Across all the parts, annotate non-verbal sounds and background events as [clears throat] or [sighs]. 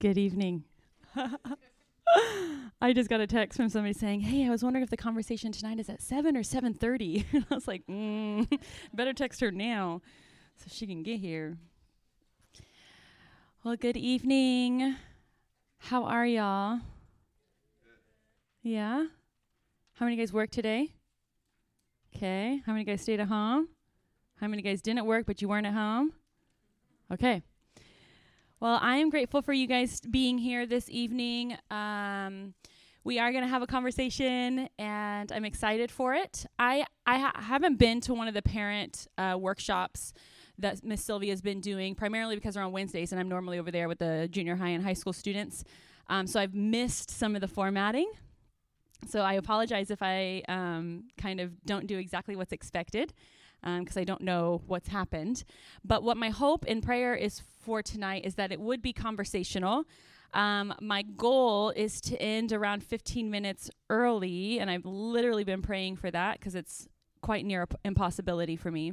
Good evening. [laughs] I just got a text from somebody saying, "Hey, I was wondering if the conversation tonight is at 7 or 7:30." [laughs] I was like, mm, [laughs] "Better text her now so she can get here." Well, good evening. How are y'all? Yeah? How many guys work today? Okay. How many guys stayed at home? How many guys didn't work but you weren't at home? Okay. Well, I am grateful for you guys being here this evening. Um, we are going to have a conversation, and I'm excited for it. I I ha- haven't been to one of the parent uh, workshops that Miss Sylvia has been doing, primarily because they're on Wednesdays, and I'm normally over there with the junior high and high school students. Um, so I've missed some of the formatting. So I apologize if I um, kind of don't do exactly what's expected because um, I don't know what's happened. But what my hope and prayer is for tonight is that it would be conversational. Um, my goal is to end around 15 minutes early, and I've literally been praying for that because it's quite near impossibility for me.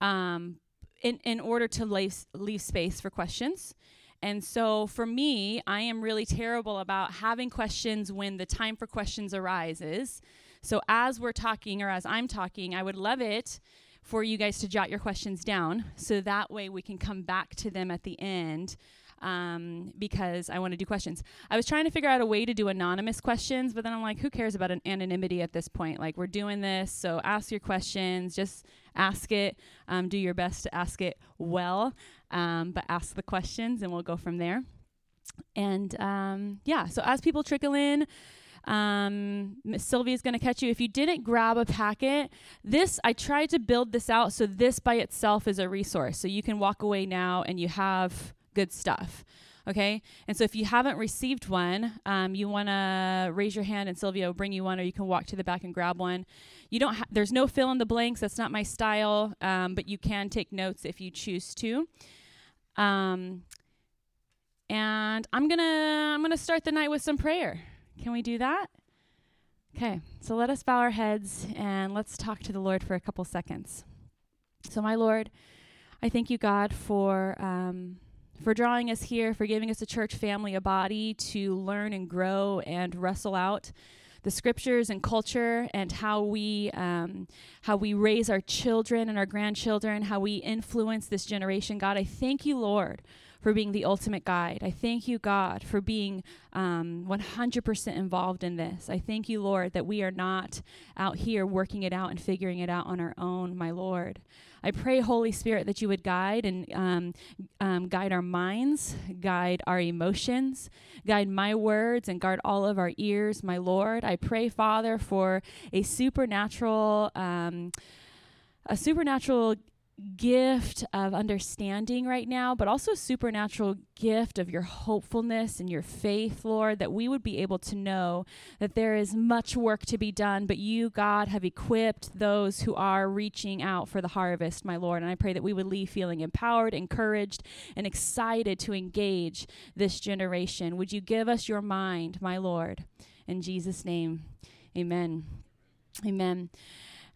Um, in in order to leave space for questions. And so for me, I am really terrible about having questions when the time for questions arises. So as we're talking or as I'm talking, I would love it for you guys to jot your questions down so that way we can come back to them at the end um, because I want to do questions. I was trying to figure out a way to do anonymous questions, but then I'm like, who cares about an anonymity at this point? Like, we're doing this, so ask your questions, just ask it. Um, do your best to ask it well, um, but ask the questions, and we'll go from there. And um, yeah, so as people trickle in, um, is going to catch you. If you didn't grab a packet, this I tried to build this out so this by itself is a resource. So you can walk away now and you have good stuff. Okay, and so if you haven't received one, um, you want to raise your hand and Sylvia will bring you one, or you can walk to the back and grab one. You don't. Ha- there's no fill in the blanks. That's not my style. Um, but you can take notes if you choose to. Um, and I'm gonna I'm gonna start the night with some prayer. Can we do that? Okay, so let us bow our heads and let's talk to the Lord for a couple seconds. So, my Lord, I thank you, God, for. Um, for drawing us here, for giving us a church family, a body to learn and grow and wrestle out the scriptures and culture and how we um, how we raise our children and our grandchildren, how we influence this generation. God, I thank you, Lord, for being the ultimate guide. I thank you, God, for being um, 100% involved in this. I thank you, Lord, that we are not out here working it out and figuring it out on our own, my Lord. I pray, Holy Spirit, that you would guide and um, um, guide our minds, guide our emotions, guide my words, and guard all of our ears, my Lord. I pray, Father, for a supernatural, um, a supernatural gift of understanding right now, but also supernatural gift of your hopefulness and your faith, Lord, that we would be able to know that there is much work to be done, but you, God, have equipped those who are reaching out for the harvest, my Lord. And I pray that we would leave feeling empowered, encouraged, and excited to engage this generation. Would you give us your mind, my Lord? In Jesus' name, amen. Amen.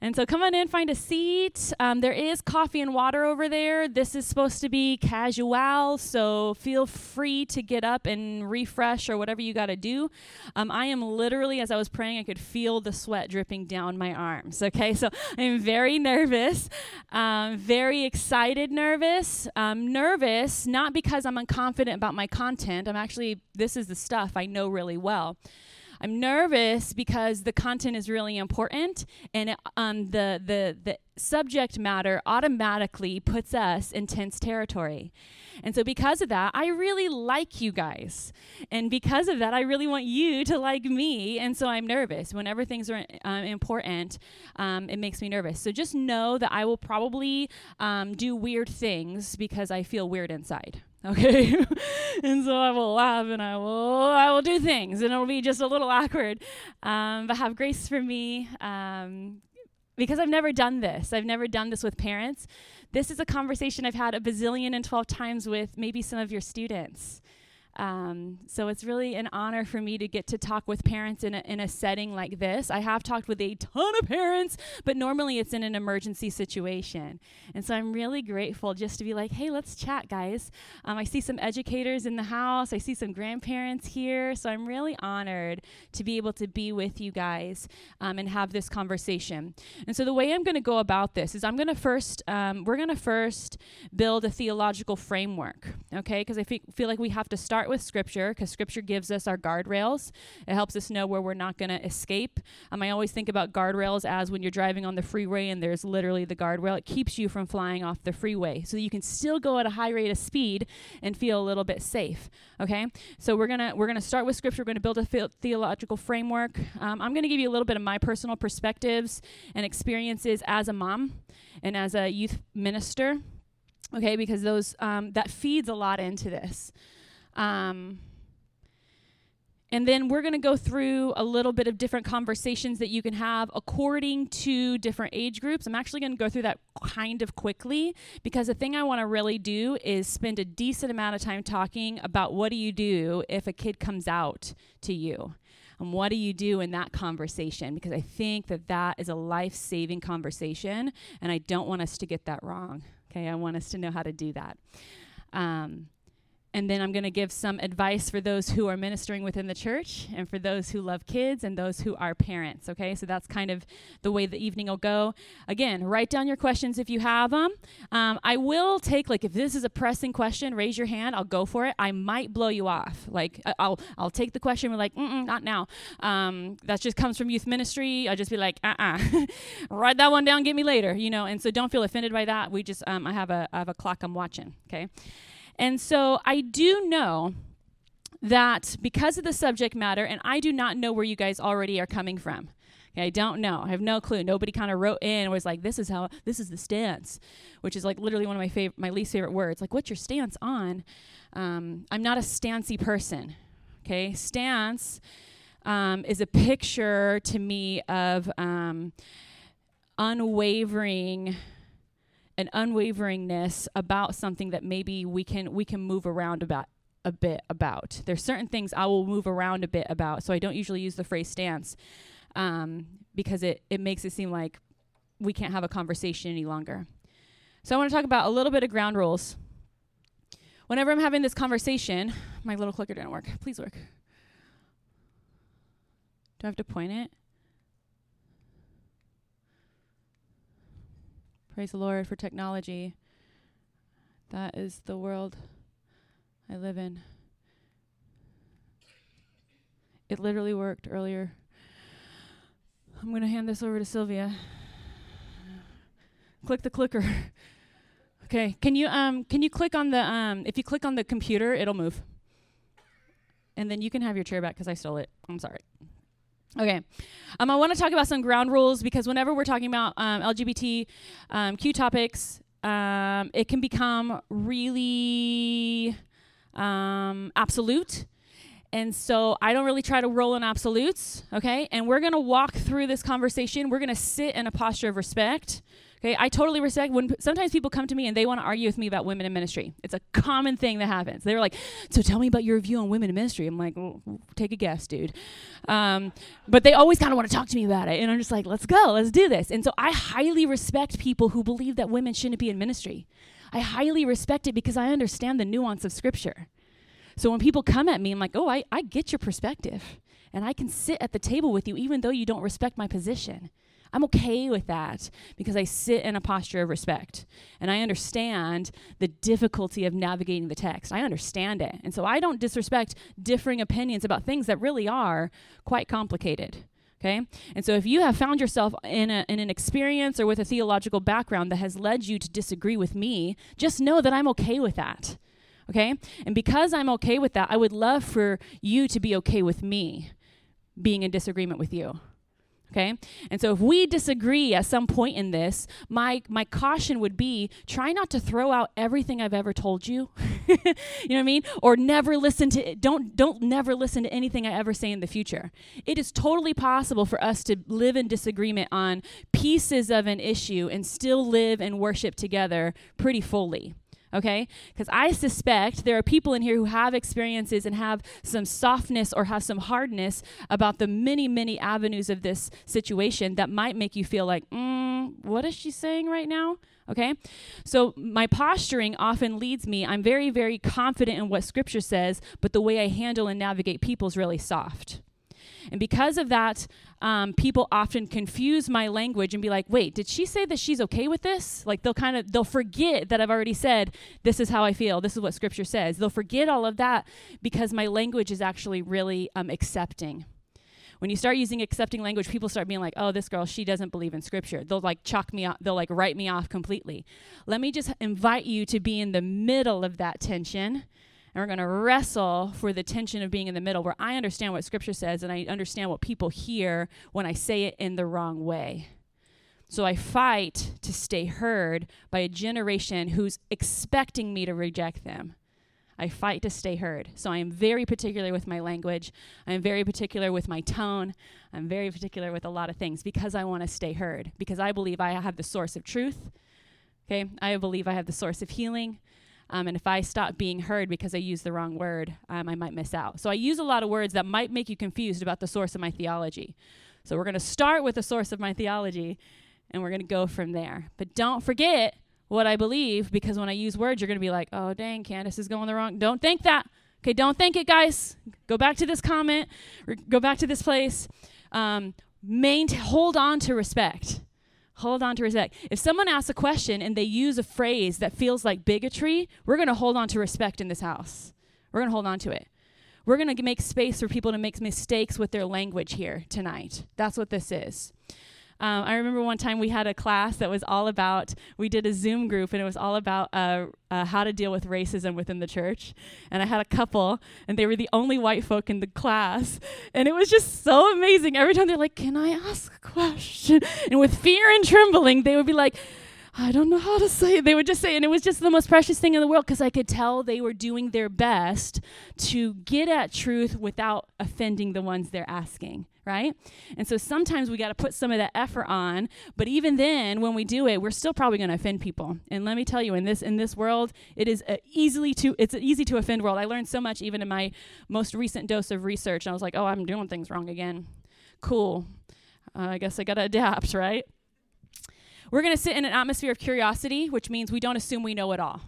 And so come on in, find a seat. Um, there is coffee and water over there. This is supposed to be casual, so feel free to get up and refresh or whatever you got to do. Um, I am literally, as I was praying, I could feel the sweat dripping down my arms. Okay, so I'm very nervous, um, very excited, nervous. Um, nervous, not because I'm unconfident about my content. I'm actually, this is the stuff I know really well. I'm nervous because the content is really important, and it, um, the the the subject matter automatically puts us in tense territory. And so, because of that, I really like you guys. And because of that, I really want you to like me. And so, I'm nervous. Whenever things are um, important, um, it makes me nervous. So, just know that I will probably um, do weird things because I feel weird inside okay? [laughs] And so i will laugh and i will i will do things and it'll be just a little awkward um, but have grace for me um, because i've never done this. I've never done this with parents. This is a conversation i've had a bazillion and 12 times with maybe some of your students Um, so it's really an honor for me to get to talk with parents in a, in a setting like this. I have talked with a ton of parents, but normally it's in an emergency situation. And so I'm really grateful just to be like, hey, let's chat, guys. Um, I see some educators in the house, I see some grandparents here. So I'm really honored to be able to be with you guys um, and have this conversation. And so the way I'm going to go about this is I'm going to first, um, we're going to first build a theological framework, okay? Because I fe- feel like we have to start start with Scripture because Scripture gives us our guardrails. It helps us know where we're not going to escape. Um, I always think about guardrails as when you're driving on the freeway and there's literally the guardrail. It keeps you from flying off the freeway so you can still go at a high rate of speed and feel a little bit safe. Okay, so we're gonna we're gonna start with Scripture. We're gonna build a theological framework. Um, I'm gonna give you a little bit of my personal perspectives and experiences as a mom and as a youth minister okay because those um, that feeds a lot into this um, and then we're going to go through a little bit of different conversations that you can have according to different age groups. I'm actually going to go through that kind of quickly because the thing I want to really do is spend a decent amount of time talking about what do you do if a kid comes out to you. And what do you do in that conversation? Because I think that that is a life saving conversation, and I don't want us to get that wrong. Okay, I want us to know how to do that. Um, and then I'm going to give some advice for those who are ministering within the church and for those who love kids and those who are parents. Okay, so that's kind of the way the evening will go. Again, write down your questions if you have them. Um, I will take, like, if this is a pressing question, raise your hand. I'll go for it. I might blow you off. Like, I'll, I'll take the question. We're like, not now. Um, that just comes from youth ministry. I'll just be like, uh uh-uh. uh [laughs] write that one down, get me later, you know. And so don't feel offended by that. We just, um, I have a, I have a clock I'm watching. Okay. And so I do know that because of the subject matter, and I do not know where you guys already are coming from. Okay, I don't know. I have no clue. Nobody kind of wrote in and was like, "This is how. This is the stance," which is like literally one of my favorite, my least favorite words. Like, what's your stance on? Um, I'm not a stancy person. Okay, stance um, is a picture to me of um, unwavering an unwaveringness about something that maybe we can we can move around about a bit about. There's certain things I will move around a bit about, so I don't usually use the phrase stance um, because it it makes it seem like we can't have a conversation any longer. So I want to talk about a little bit of ground rules. Whenever I'm having this conversation, my little clicker didn't work. Please work. Do I have to point it? Praise the Lord for technology. That is the world I live in. It literally worked earlier. I'm going to hand this over to Sylvia. Click the clicker. [laughs] okay, can you um can you click on the um if you click on the computer, it'll move. And then you can have your chair back cuz I stole it. I'm sorry. Okay, um, I want to talk about some ground rules because whenever we're talking about um, LGBTQ um, topics, um, it can become really um, absolute. And so I don't really try to roll in absolutes, okay? And we're gonna walk through this conversation. We're gonna sit in a posture of respect. Okay, I totally respect when sometimes people come to me and they want to argue with me about women in ministry. It's a common thing that happens. They're like, "So tell me about your view on women in ministry." I'm like, well, "Take a guess, dude." Um, but they always kind of want to talk to me about it, and I'm just like, "Let's go, let's do this." And so I highly respect people who believe that women shouldn't be in ministry. I highly respect it because I understand the nuance of Scripture. So when people come at me, I'm like, "Oh, I, I get your perspective, and I can sit at the table with you, even though you don't respect my position." I'm okay with that because I sit in a posture of respect and I understand the difficulty of navigating the text. I understand it. And so I don't disrespect differing opinions about things that really are quite complicated. Okay? And so if you have found yourself in, a, in an experience or with a theological background that has led you to disagree with me, just know that I'm okay with that. Okay? And because I'm okay with that, I would love for you to be okay with me being in disagreement with you okay? And so if we disagree at some point in this my my caution would be try not to throw out everything i've ever told you. [laughs] You know what i mean? Or never listen to it don't don't never listen to anything i ever say in the future. It is totally possible for us to live in disagreement on pieces of an issue and still live and worship together pretty fully okay? Because I suspect there are people in here who have experiences and have some softness or have some hardness about the many, many avenues of this situation that might make you feel like, mm, what is she saying right now? Okay? So my posturing often leads me, I'm very, very confident in what scripture says, but the way I handle and navigate people is really soft. And because of that, um, people often confuse my language and be like, wait, did she say that she's okay with this? Like they'll kind of, they'll forget that I've already said, this is how I feel. This is what scripture says. They'll forget all of that because my language is actually really um, accepting. When you start using accepting language, people start being like, oh, this girl, she doesn't believe in scripture. They'll like chalk me off, they'll like write me off completely. Let me just invite you to be in the middle of that tension. And we're going to wrestle for the tension of being in the middle where I understand what scripture says and I understand what people hear when I say it in the wrong way. So I fight to stay heard by a generation who's expecting me to reject them. I fight to stay heard. So I am very particular with my language. I am very particular with my tone. I'm very particular with a lot of things because I want to stay heard, because I believe I have the source of truth. Okay? I believe I have the source of healing. Um, and if I stop being heard because I use the wrong word, um, I might miss out. So I use a lot of words that might make you confused about the source of my theology. So we're going to start with the source of my theology and we're going to go from there. But don't forget what I believe because when I use words, you're going to be like, oh, dang, Candace is going the wrong. Don't think that. Okay, don't think it, guys. Go back to this comment, go back to this place. Um, main, hold on to respect. Hold on to respect. If someone asks a question and they use a phrase that feels like bigotry, we're going to hold on to respect in this house. We're going to hold on to it. We're going to make space for people to make mistakes with their language here tonight. That's what this is. Um, I remember one time we had a class that was all about, we did a Zoom group and it was all about uh, uh, how to deal with racism within the church. And I had a couple and they were the only white folk in the class. And it was just so amazing. Every time they're like, Can I ask a question? And with fear and trembling, they would be like, I don't know how to say it. They would just say, and it was just the most precious thing in the world because I could tell they were doing their best to get at truth without offending the ones they're asking, right? And so sometimes we got to put some of that effort on, but even then, when we do it, we're still probably going to offend people. And let me tell you, in this in this world, it is easily to it's an easy to offend world. I learned so much even in my most recent dose of research. And I was like, oh, I'm doing things wrong again. Cool. Uh, I guess I got to adapt, right? We're going to sit in an atmosphere of curiosity, which means we don't assume we know it all.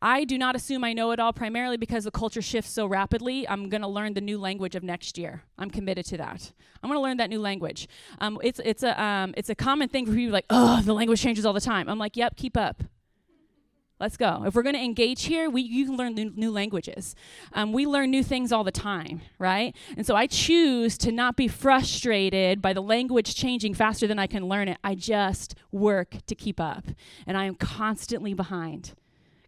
I do not assume I know it all primarily because the culture shifts so rapidly. I'm going to learn the new language of next year. I'm committed to that. I'm going to learn that new language. Um, it's, it's, a, um, it's a common thing for people like, oh, the language changes all the time. I'm like, yep, keep up. Let's go. If we're going to engage here, we, you can learn new, new languages. Um, we learn new things all the time, right? And so I choose to not be frustrated by the language changing faster than I can learn it. I just work to keep up. And I am constantly behind.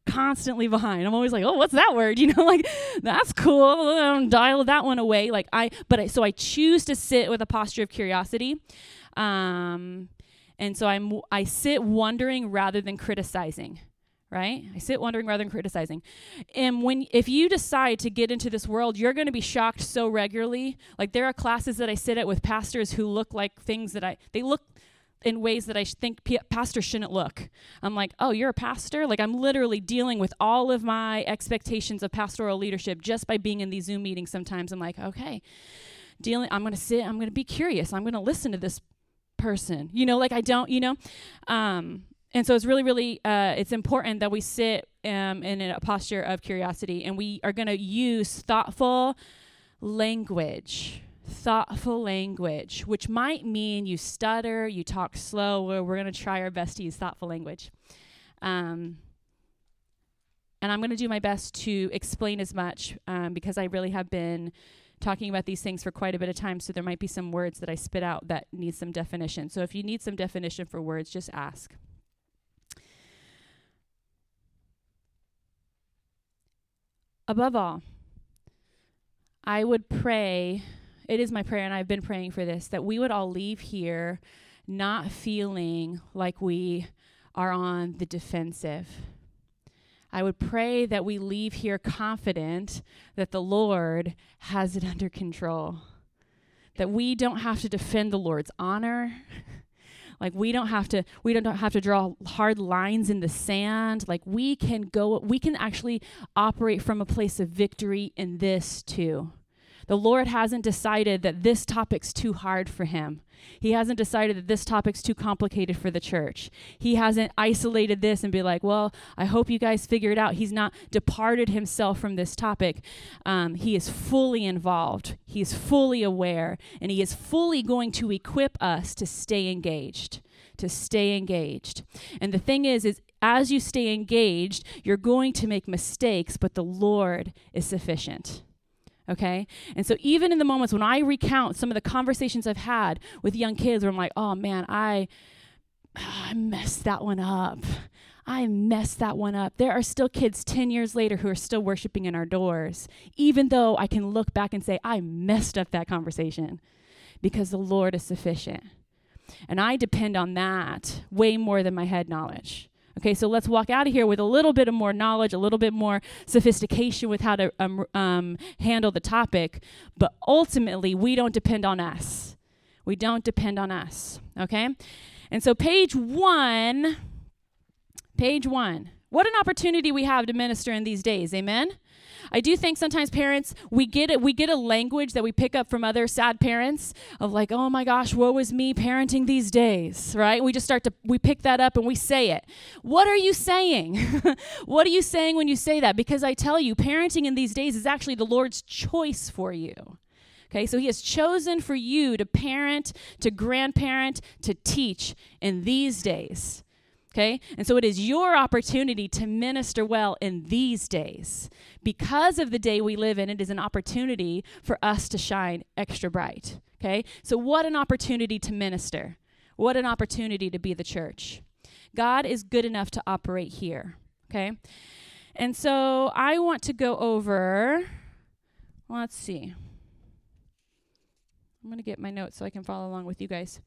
Constantly behind. I'm always like, oh, what's that word? [laughs] You know, like that's cool. Um, dial that one away. Like I, but I, so I choose to sit with a posture of curiosity. Um, and so I'm, I sit wondering rather than criticizing right? I sit wondering rather than criticizing. And when if you decide to get into this world, you're going to be shocked so regularly. Like there are classes that I sit at with pastors who look like things that I they look in ways that I think p- pastors shouldn't look. I'm like, "Oh, you're a pastor?" Like I'm literally dealing with all of my expectations of pastoral leadership just by being in these Zoom meetings sometimes. I'm like, "Okay, dealing I'm going to sit, I'm going to be curious. I'm going to listen to this person." You know, like I don't, you know, um and so it's really really uh, it's important that we sit um, in a posture of curiosity and we are going to use thoughtful language thoughtful language which might mean you stutter you talk slow we're, going to try our best to use thoughtful language. Um, and i'm going to do my best to explain as much um, because i really have been talking about these things for quite a bit of time so there might be some words that i spit out that need some definition. So if you need some definition for words just ask. Above all, I would pray, it is my prayer, and I've been praying for this, that we would all leave here not feeling like we are on the defensive. I would pray that we leave here confident that the Lord has it [laughs] under control, that we don't have to defend the Lord's honor. [laughs] Like we don't have to we don't have to draw hard lines in the sand. Like we can go we can actually operate from a place of victory in this too. The Lord hasn't decided that this topic's too hard for him. He hasn't decided that this topic's too complicated for the church. He hasn't isolated this and be like, well, I hope you guys figure it out. He's not departed himself from this topic. Um, he is fully involved, he's fully aware, and he is fully going to equip us to stay engaged. To stay engaged. And the thing is, is as you stay engaged, you're going to make mistakes, but the Lord is sufficient okay? And so even in the moments when I recount some of the conversations I've had with young kids where I'm like, "Oh man, I I messed that one up. I messed that one up." There are still kids 10 years later who are still worshiping in our doors, even though I can look back and say, "I messed up that conversation." Because the Lord is sufficient. And I depend on that way more than my head knowledge. Okay, so let's walk out of here with a little bit of more knowledge, a little bit more sophistication with how to um, um, handle the topic, but ultimately, we don't depend on us. We don't depend on us. Okay? And so, page one, page one, what an opportunity we have to minister in these days. Amen? I do think sometimes parents we get we get a language that we pick up from other sad parents of like, "Oh my gosh, woe is me parenting these days." Right? We just start to we pick that up and we say it. What are you saying? [laughs] what are you saying when you say that? Because I tell you, parenting in these days is actually the Lord's choice for you. Okay, so he has chosen for you to parent, to grandparent, to teach in these days. Okay? And so it is your opportunity to minister well in these days. Because of the day we live in, it is an opportunity for us to shine extra bright. Okay? So, what an opportunity to minister. What an opportunity to be the church. God is good enough to operate here. Okay? And so I want to go over, let's see. I'm going to get my notes so I can follow along with you guys.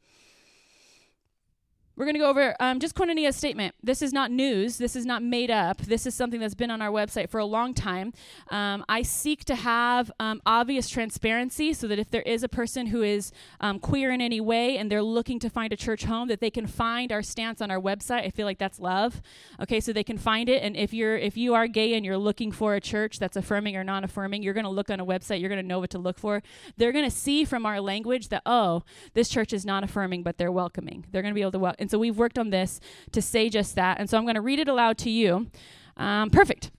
We're going to go over um, just Koinonia's statement. This is not news. This is not made up. This is something that's been on our website for a long time. Um, I seek to have um, obvious transparency so that if there is a person who is um, queer in any way and they're looking to find a church home, that they can find our stance on our website. I feel like that's love. Okay, so they can find it. And if you're if you are gay and you're looking for a church that's affirming or non-affirming, you're going to look on a website. You're going to know what to look for. They're going to see from our language that oh, this church is not affirming, but they're welcoming. They're going to be able to welcome and so we've worked on this to say just that. And so I'm going to read it aloud to you. Um, perfect.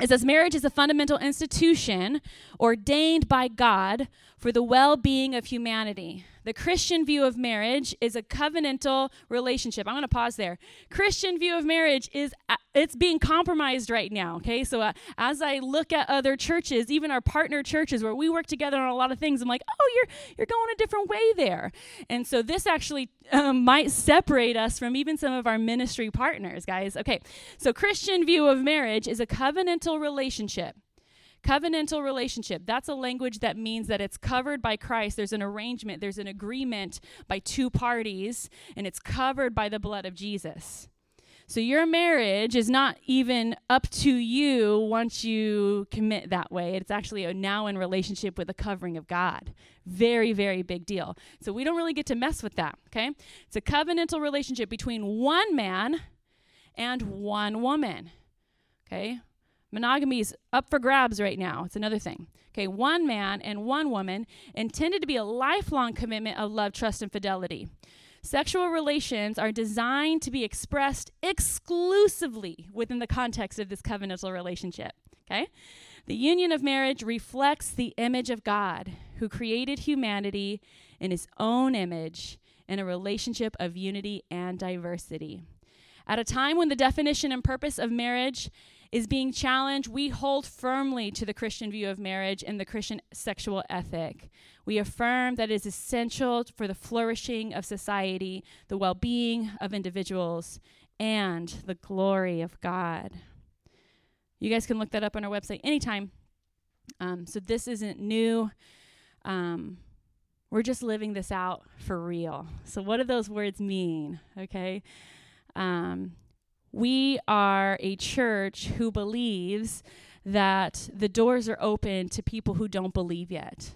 It says, Marriage is a fundamental institution ordained by God for the well being of humanity. The Christian view of marriage is a covenantal relationship. I'm going to pause there. Christian view of marriage is uh, it's being compromised right now, okay? So uh, as I look at other churches, even our partner churches where we work together on a lot of things, I'm like, "Oh, you're you're going a different way there." And so this actually um, might separate us from even some of our ministry partners, guys. Okay. So Christian view of marriage is a covenantal relationship. Covenantal relationship, that's a language that means that it's covered by Christ. There's an arrangement, there's an agreement by two parties, and it's covered by the blood of Jesus. So your marriage is not even up to you once you commit that way. It's actually a now in relationship with the covering of God. Very, very big deal. So we don't really get to mess with that, okay? It's a covenantal relationship between one man and one woman, okay? Monogamy is up for grabs right now. It's another thing. Okay, one man and one woman intended to be a lifelong commitment of love, trust, and fidelity. Sexual relations are designed to be expressed exclusively within the context of this covenantal relationship. Okay? The union of marriage reflects the image of God, who created humanity in his own image in a relationship of unity and diversity. At a time when the definition and purpose of marriage is being challenged, we hold firmly to the Christian view of marriage and the Christian sexual ethic. We affirm that it is essential for the flourishing of society, the well being of individuals, and the glory of God. You guys can look that up on our website anytime. Um, so this isn't new. Um, we're just living this out for real. So, what do those words mean? Okay. Um, we are a church who believes that the doors are open to people who don't believe yet.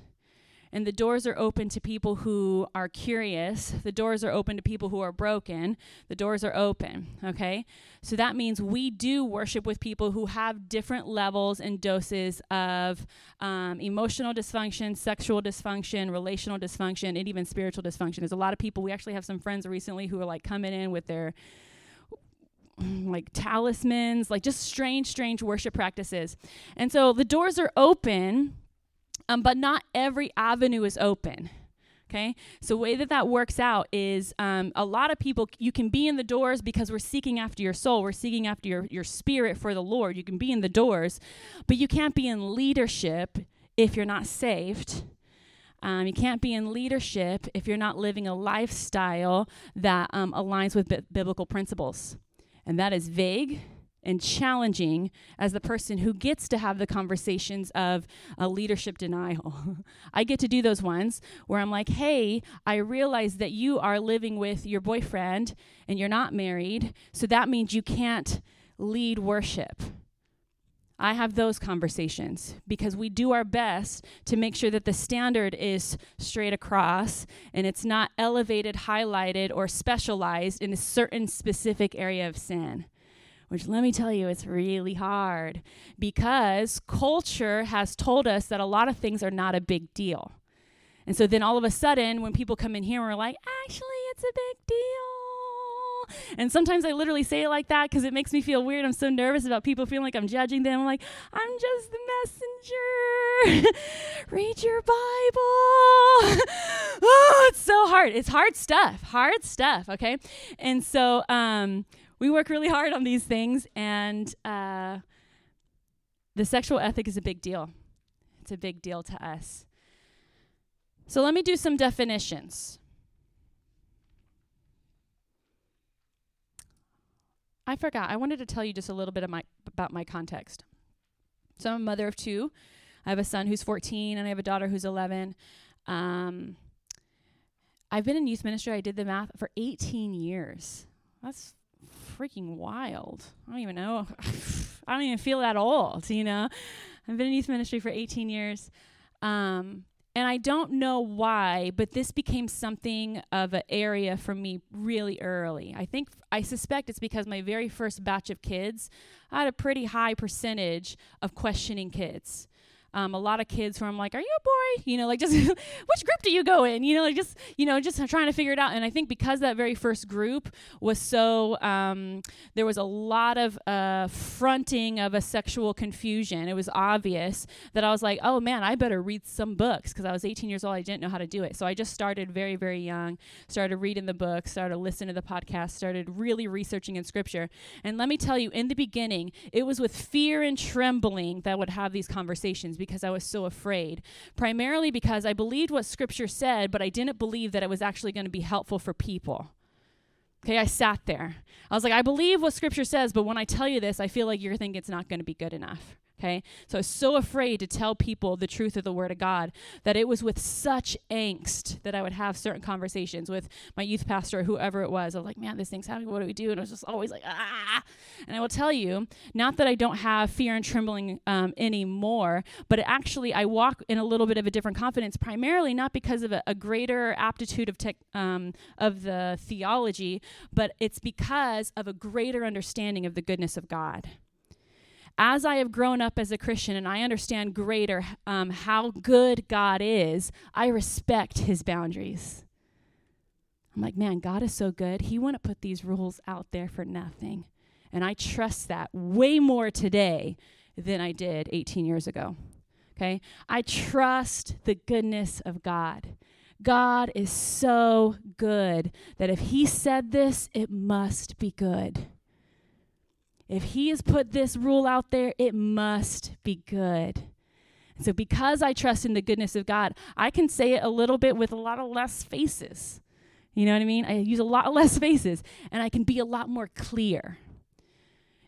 and the doors are open to people who are curious. The doors are open to people who are broken. The doors are open, okay? So that means we do worship with people who have different levels and doses of um, emotional dysfunction, sexual dysfunction, relational dysfunction, and even spiritual dysfunction. There's a lot of people, we actually have some friends recently who are like coming in with their [clears throat] like talismans, like just strange, strange worship practices. And so the doors are open, um, but not every avenue is open. Okay, so the way that that works out is um, a lot of people you can be in the doors because we're seeking after your soul, we're seeking after your your spirit for the Lord. You can be in the doors, but you can't be in leadership if you're not saved. Um, you can't be in leadership if you're not living a lifestyle that um, aligns with bi- biblical principles. And that is vague and challenging as the person who gets to have the conversations of a leadership denial. [laughs] I get to do those ones where I'm like, hey, I realize that you are living with your boyfriend and you're not married, so that means you can't lead worship. I have those conversations because we do our best to make sure that the standard is straight across and it's not elevated, highlighted, or specialized in a certain specific area of sin. Which let me tell you, it's really hard because culture has told us that a lot of things are not a big deal. And so then all of a sudden, when people come in here, and we're like, actually, it's a big deal and sometimes I literally say it like that because it makes me feel weird. I'm so nervous about people feeling like I'm judging them. I'm like, I'm just the messenger. [laughs] Read your Bible. [laughs] oh, it's so hard. It's hard stuff. Hard stuff. Okay. And so um, we work really hard on these things. And uh, the sexual ethic is a big deal. It's a big deal to us. So let me do some definitions. I forgot. I wanted to tell you just a little bit of my, about my context. So I'm a mother of two. I have a son who's 14 and I have a daughter who's 11. Um, I've been in youth ministry. I did the math for 18 years. That's freaking wild. I don't even know. [laughs] I don't even feel that old, you know? I've been in youth ministry for 18 years. Um, and I don't know why, but this became something of an area for me really early. I think, I suspect it's because my very first batch of kids, I had a pretty high percentage of questioning kids um, a lot of kids where I'm like, "Are you a boy?" [laughs] You know, like just [laughs] which group do you go in? You know, like just you know, just trying to figure it out. And I think because that very first group was so, um, there was a lot of uh, fronting of a sexual confusion. It was obvious that I was like, "Oh man, I better read some books," because I was 18 years old. I didn't know how to do it, so I just started very, very young. Started reading the books, started listening to the podcast, started really researching in Scripture. And let me tell you, in the beginning, it was with fear and trembling that I would have these conversations because I was so afraid. Primarily because I believed what scripture said, but I didn't believe that it was actually going to be helpful for people. Okay, I sat there. I was like, I believe what scripture says, but when I tell you this, I feel like you're thinking it's not going to be good enough. Okay. So I was so afraid to tell people the truth of the word of God that it was with such angst that I would have certain conversations with my youth pastor or whoever it was. I was like, man, this thing's happening. What do we do? And I was just always like, ah. And I will tell you, not that I don't have fear and trembling um, anymore, but actually I walk in a little bit of a different confidence, primarily not because of a, a greater aptitude of tech, um, of the theology, but it's because of a greater understanding of the goodness of God as I have grown up as a Christian and I understand greater um, how good God is, I respect his boundaries. I'm like, man, God is so good. He wouldn't put these rules out there for nothing. And I trust that way more today than I did 18 years ago. Okay? I trust the goodness of God. God is so good that if He said this, it must be good. If he has put this rule out there, it must be good. So, because I trust in the goodness of God, I can say it a little bit with a lot of less faces. You know what I mean? I use a lot [laughs] less faces, and I can be a lot more clear.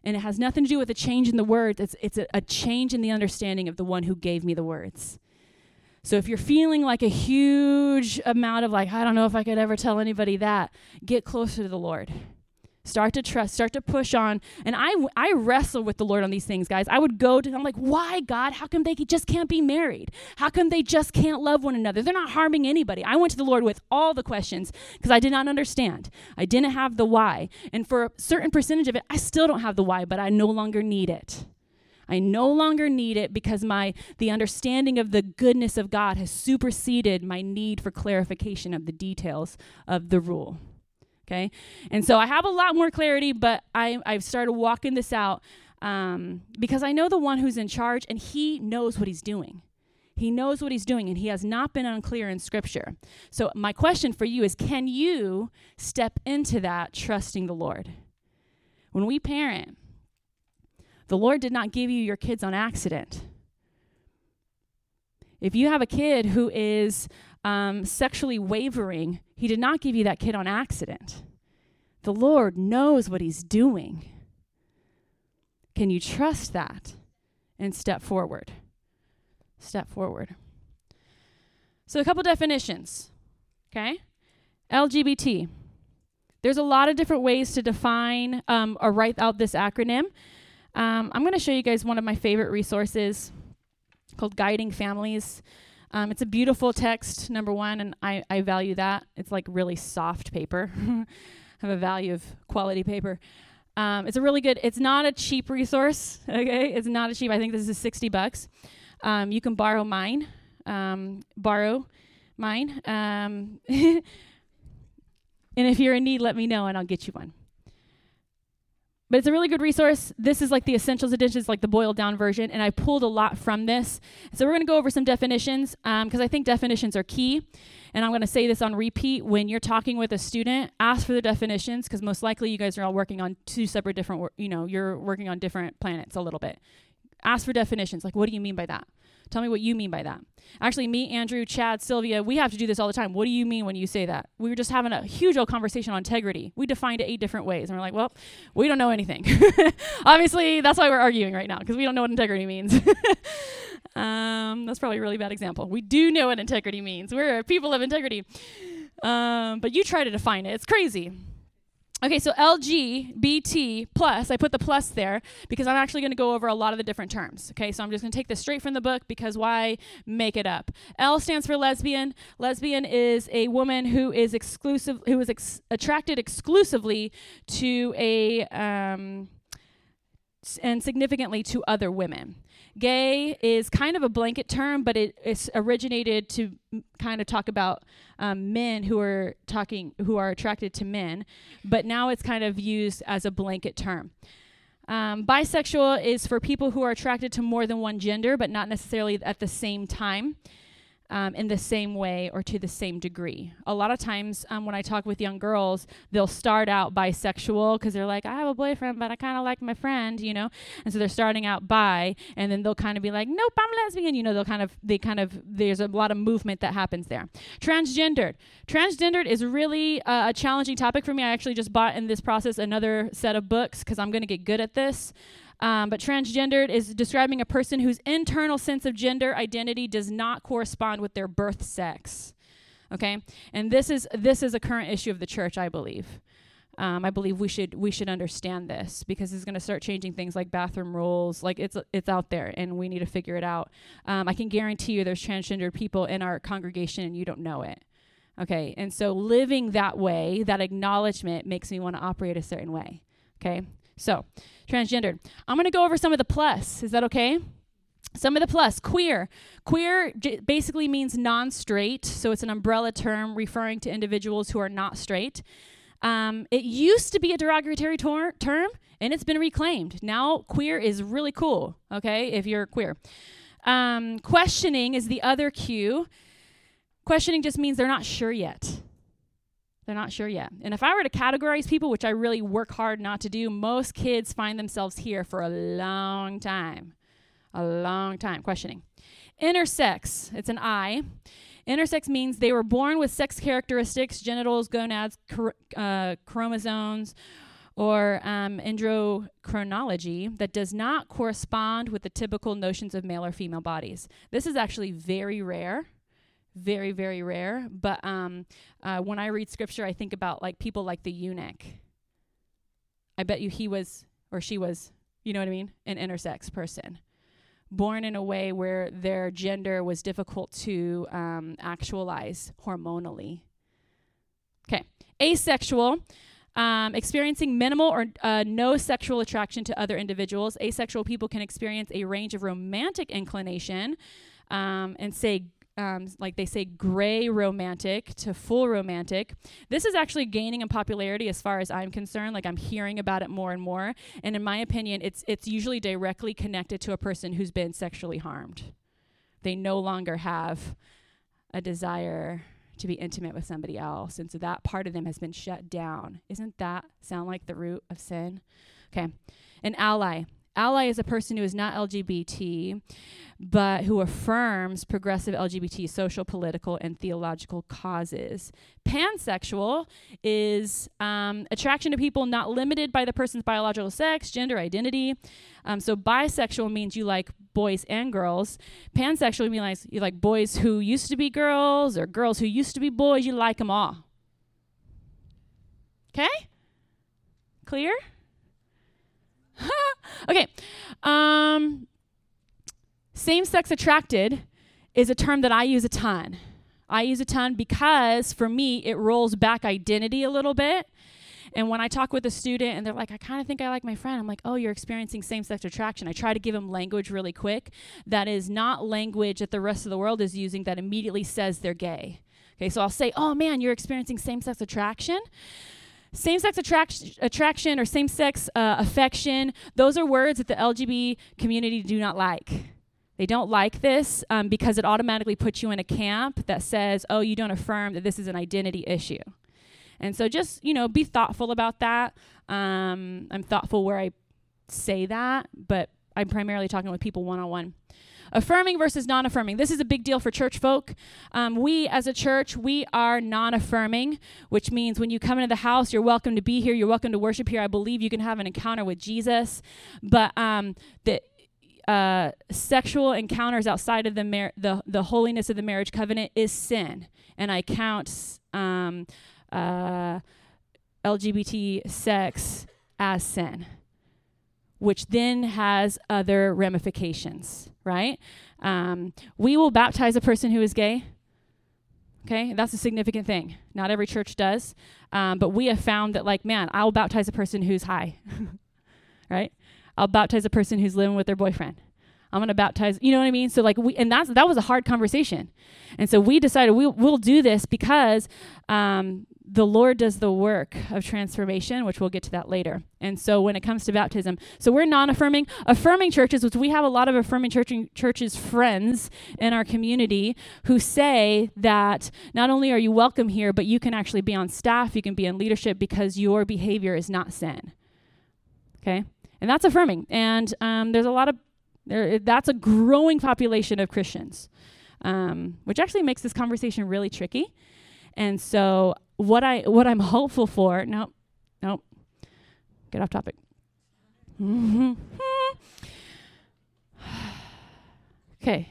And it has nothing to do with a change in the words, it's, it's a, a change in the understanding of the one who gave me the words. So if you're feeling like a huge amount of like, I don't know if I could ever tell anybody that, get closer to the Lord Start to trust, start to push on. And I, I wrestle with the Lord on these things, guys. I would go to, I'm like, why, God? How come they just can't be married? How come they just can't love one another? They're not harming anybody. I went to the Lord with all the questions because I did not understand. I didn't have the why. And for a certain percentage of it, I still don't have the why, but I no longer need it. I no longer need it because my the understanding of the goodness of God has superseded my need for clarification of the details of the rule. Okay. And so I have a lot more clarity, but I, I've started walking this out um, because I know the one who's in charge and he knows what he's doing. He knows what he's doing, and he has not been unclear in Scripture. So, my question for you is can you step into that trusting the Lord? When we parent, the Lord did not give you your kids on accident. If you have a kid who is um, sexually wavering, He did not give you that kid on accident. The Lord knows what He's doing. Can you trust that and step forward? Step forward. So, a couple definitions, okay? LGBT. There's a lot of different ways to define um, or write out this acronym. Um, I'm going to show you guys one of my favorite resources called Guiding Families. Um, it's a beautiful text, number one, and I, I value that. It's like really soft paper. [laughs] I have a value of quality paper. Um, it's a really good, it's not a cheap resource, [laughs] okay? It's not a cheap, I think this is 60 bucks. Um, you can borrow mine, um, borrow mine. Um, [laughs] and if you're in need, let me know and I'll get you one but it's a really good resource. This is like the essentials edition, it's like the boiled down version, and I pulled a lot from this. So we're going to go over some definitions because um, I think definitions are key. And I'm going to say this on repeat when you're talking with a student, ask for the definitions because most likely you guys are all working on two separate different, you know, you're working on different planets a little bit. Ask for definitions. Like, what do you mean by that? Tell me what you mean by that. Actually, me, Andrew, Chad, Sylvia, we have to do this all the time. What do you mean when you say that? We were just having a huge old conversation on integrity. We defined it eight different ways. And we're like, well, we don't know anything. [laughs] Obviously, that's why we're arguing right now, because we don't know what integrity means. [laughs] um, that's probably a really bad example. We do know what integrity means. We're people of integrity. Um, but you try to define it. It's crazy. Okay, so LGBT plus, I put the plus there because I'm actually going to go over a lot of the different terms. Okay, so I'm just going to take this straight from the book because why make it up? L stands for lesbian. Lesbian is a woman who is exclusive, who is ex- attracted exclusively to a, um, and significantly to other women. Gay is kind of a blanket term, but it is originated to kind of talk about um, men who are talking who are attracted to men, but now it's kind of used as a blanket term. Um, bisexual is for people who are attracted to more than one gender, but not necessarily at the same time um, in the same way or to the same degree. A lot of times um, when I talk with young girls, they'll start out bisexual because they're like, I have a boyfriend, but I kind of like my friend, you know? And so they're starting out bi, and then they'll kind of be like, nope, I'm lesbian. You know, they'll kind of, they kind of, there's a lot of movement that happens there. Transgendered. Transgendered is really uh, a challenging topic for me. I actually just bought in this process another set of books because I'm going to get good at this. Um, but transgendered is describing a person whose internal sense of gender identity does not correspond with their birth sex. Okay, and this is this is a current issue of the church, I believe. Um, I believe we should we should understand this because it's going to start changing things like bathroom rules. Like it's it's out there, and we need to figure it out. Um, I can guarantee you, there's transgender people in our congregation, and you don't know it. Okay, and so living that way, that acknowledgement makes me want to operate a certain way. Okay, so, transgendered. I'm going to go over some of the plus. Is that okay? Some of the plus queer. Queer j- basically means non straight, so it's an umbrella term referring to individuals who are not straight. Um, it used to be a derogatory tor- term, and it's been reclaimed. Now, queer is really cool, okay, if you're queer. Um, questioning is the other Q. Questioning just means they're not sure yet. They're not sure yet. And if I were to categorize people, which I really work hard not to do, most kids find themselves here for a long time. A long time. Questioning. Intersex, it's an I. Intersex means they were born with sex characteristics, genitals, gonads, chr- uh, chromosomes, or um, endocrinology that does not correspond with the typical notions of male or female bodies. This is actually very rare very very rare but um, uh, when i read scripture i think about like people like the eunuch I bet you he was or she was, you know what I mean, an intersex person. Born in a way where their gender was difficult to um, actualize hormonally. Okay, asexual um, experiencing minimal or uh, no sexual attraction to other individuals. Asexual people can experience a range of romantic inclination um, and say, um, like they say, gray romantic to full romantic. This is actually gaining in popularity as far as I'm concerned. Like I'm hearing about it more and more. And in my opinion, it's it's usually directly connected to a person who's been sexually harmed. They no longer have a desire to be intimate with somebody else. And so that part of them has been shut down. Isn't that sound like the root of sin? Okay. An ally. Ally is a person who is not LGBT, but who affirms progressive LGBT social, political, and theological causes. Pansexual is um, attraction to people not limited by the person's biological sex, gender, identity. Um, so bisexual means you like boys and girls. Pansexual means you like boys who used to be girls or girls who used to be boys. You like them all. Okay? Clear? [laughs] okay. Um, same sex attracted is a term that I use a ton. I use a ton because for me, it rolls back identity a little bit. And when I talk with a student and they're like, I kind of think I like my friend, I'm like, oh, you're experiencing same sex attraction. I try to give them language really quick that is not language that the rest of the world is using that immediately says they're gay. Okay, so I'll say, oh man, you're experiencing same sex attraction. Same sex attraction, attraction or same sex uh, affection, those are words that the LGBT community do not like. They don't like this um, because it automatically puts you in a camp that says, oh, you don't affirm that this is an identity issue. And so just, you know, be thoughtful about that. Um, I'm thoughtful where I say that, but I'm primarily talking with people one on one. Affirming versus non affirming. This is a big deal for church folk. Um, we, as a church, we are non affirming, which means when you come into the house, you're welcome to be here, you're welcome to worship here. I believe you can have an encounter with Jesus. But um, the uh, sexual encounters outside of the, mar- the the holiness of the marriage covenant is sin, and I count um, uh, LGBT sex as sin which then has other ramifications, right? Um, we will baptize a person who is gay. Okay, that's a significant thing. Not every church does, um, but we have found that, like, man, I'll baptize a person who's high, [laughs] right? I'll baptize a person who's living with their boyfriend. I'm gonna baptize. You know what I mean? So like we, and that's that was a hard conversation, and so we decided we we'll do this because um, the Lord does the work of transformation, which we'll get to that later. And so when it comes to baptism, so we're non-affirming, affirming churches, which we have a lot of affirming church churches friends in our community who say that not only are you welcome here, but you can actually be on staff, you can be in leadership because your behavior is not sin. Okay, and that's affirming. And um, there's a lot of there, that's a growing population of Christians, um, which actually makes this conversation really tricky. And so what I what I'm [laughs] hopeful for, nope, nope, get off topic. [laughs] okay.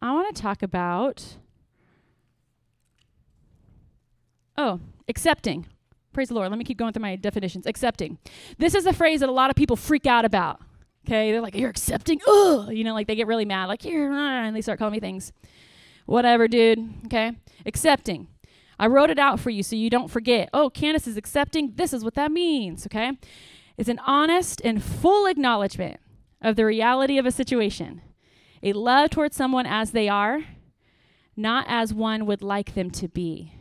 I want to talk about oh, accepting. Praise the Lord. Let me keep going through my definitions. Accepting. This is a phrase that a lot of people freak out about. Okay, they're like, "You're accepting," ugh, you know, like they get really mad, like you're, and they start calling me things. Whatever, dude. Okay, accepting. I wrote it out for you so you don't forget. Oh, Candace is accepting. This is what that means. Okay, it's an honest and full acknowledgement of the reality of a situation, a love towards someone as they are, not as one would like them to be.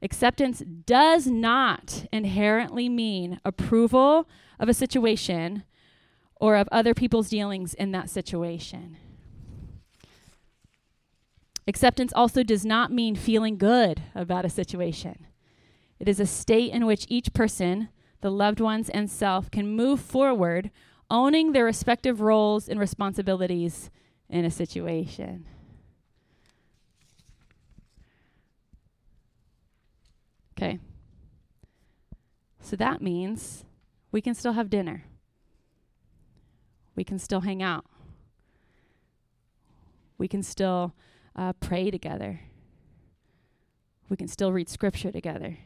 Acceptance does not inherently mean approval of a situation or of other people's dealings in that situation. Acceptance also does not mean feeling good about a situation. It is a state in which each person, the loved ones, and self can move forward, owning their respective roles and responsibilities in a situation. Okay. So that means we can still have dinner. We can still hang out. We can still uh, pray together. We can still read scripture together.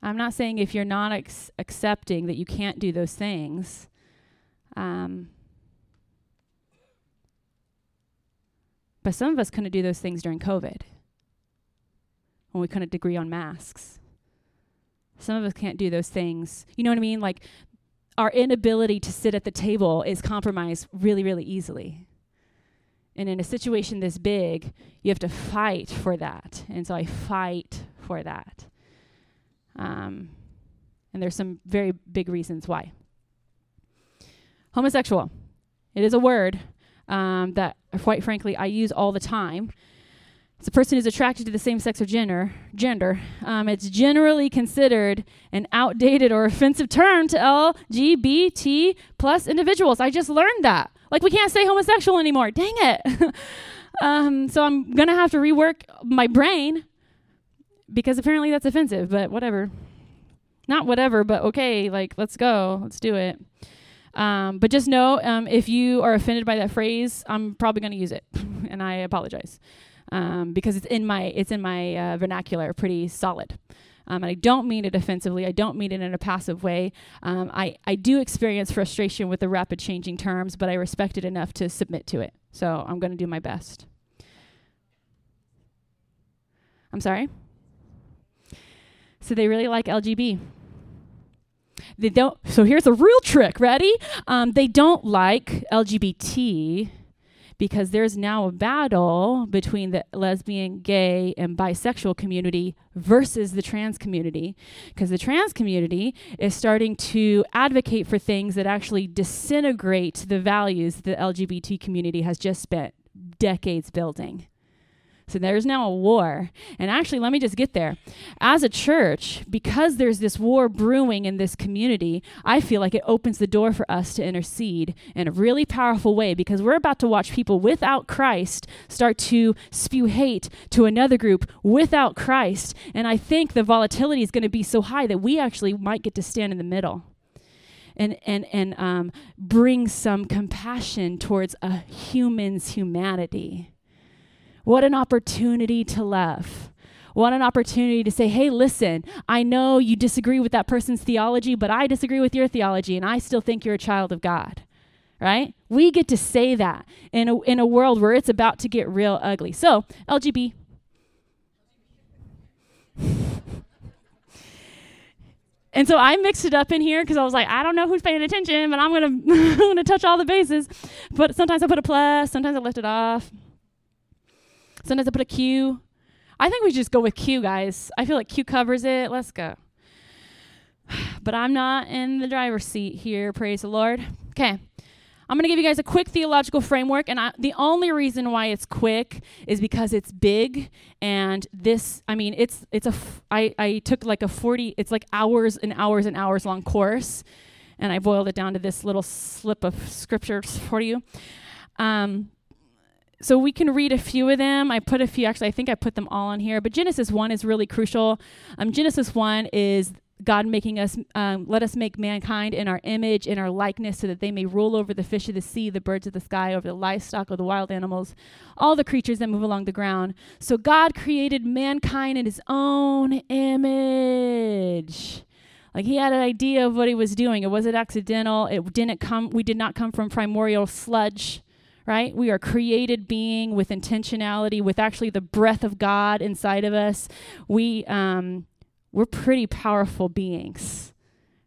I'm not saying if you're not ex- accepting that you can't do those things. Um, but some of us couldn't do those things during COVID when we couldn't agree on masks. Some of us can't do those things. You know what I mean? Like our inability to sit at the table is compromised really, really easily. And in a situation this big, you have to fight for that. And so I fight for that. Um, and there's some very big reasons why. Homosexual. It is a word um, that, quite frankly, I use all the time. It's a person who's attracted to the same sex or gender. Gender. Um, it's generally considered an outdated or [laughs] offensive term to LGBT plus individuals. I just learned that. Like, we can't say homosexual anymore. Dang it. [laughs] um, so I'm to have to rework my brain because apparently that's offensive, but whatever. Not whatever, but okay, like, let's go. Let's do it. Um, but just know um, if you are offended by that phrase, I'm probably to use it, [laughs] and I apologize um, because it's in my it's in my uh, vernacular, pretty solid. Um, and I don't mean it offensively. I don't mean it in a passive way. Um, I, I do experience frustration with the rapid changing terms, but I respect it enough to submit to it. So I'm going to do my best. I'm sorry? So they really like LGB. They don't. So here's a real trick. Ready? Um, they don't like LGBT because there's now a battle between the lesbian, gay, and bisexual community versus the trans community. Because the trans community is starting to advocate for things that actually disintegrate the values the LGBT community has just spent decades building. So there's now a war. And actually, let me just get there. As a church, because there's this war brewing in this community, I feel like it opens the door for us to intercede in a really powerful way because we're about to watch people without Christ start to spew hate to another group without Christ. And I think the volatility is going to be so high that we actually might get to stand in the middle and and and um, bring some compassion towards a human's humanity. What an opportunity to love. What an opportunity to say, hey, listen, I know you disagree with that person's theology, but I disagree with your theology, and I still think you're a child of God. Right? We get to say that in a, in a world where it's about to get real ugly. So, LGB. And so I mixed it up in here because I was like, I don't know who's paying attention, but I'm gonna [laughs] I'm gonna touch all the bases. But sometimes I put a plus, sometimes I lift it off. Sometimes I put a Q. I think we just go with Q, guys. I feel like Q covers it. Let's go. [sighs] But I'm not in the driver's seat here. Praise the Lord. Okay. I'm going to give you guys a quick theological framework, and I, the only reason why it's quick is because it's big. And this, I mean, it's it's a. F- I I took like a 40. It's like hours and hours and hours long course, and I boiled it down to this little slip of scriptures for you. Um, so we can read a few of them. I put a few, actually, I think I put them all on here. But Genesis 1 is really crucial. Um, Genesis 1 is God making us, um, let us make mankind in our image, in our likeness, so that they may rule over the fish of the sea, the birds of the sky, over the livestock, of the wild animals, all the creatures that move along the ground. So God created mankind in his own image. Like he had an idea of what he was doing. It wasn't accidental. It didn't come, we did not come from primordial sludge right? We are created being with intentionality, with actually the breath of God inside of us. We um, we're pretty powerful beings,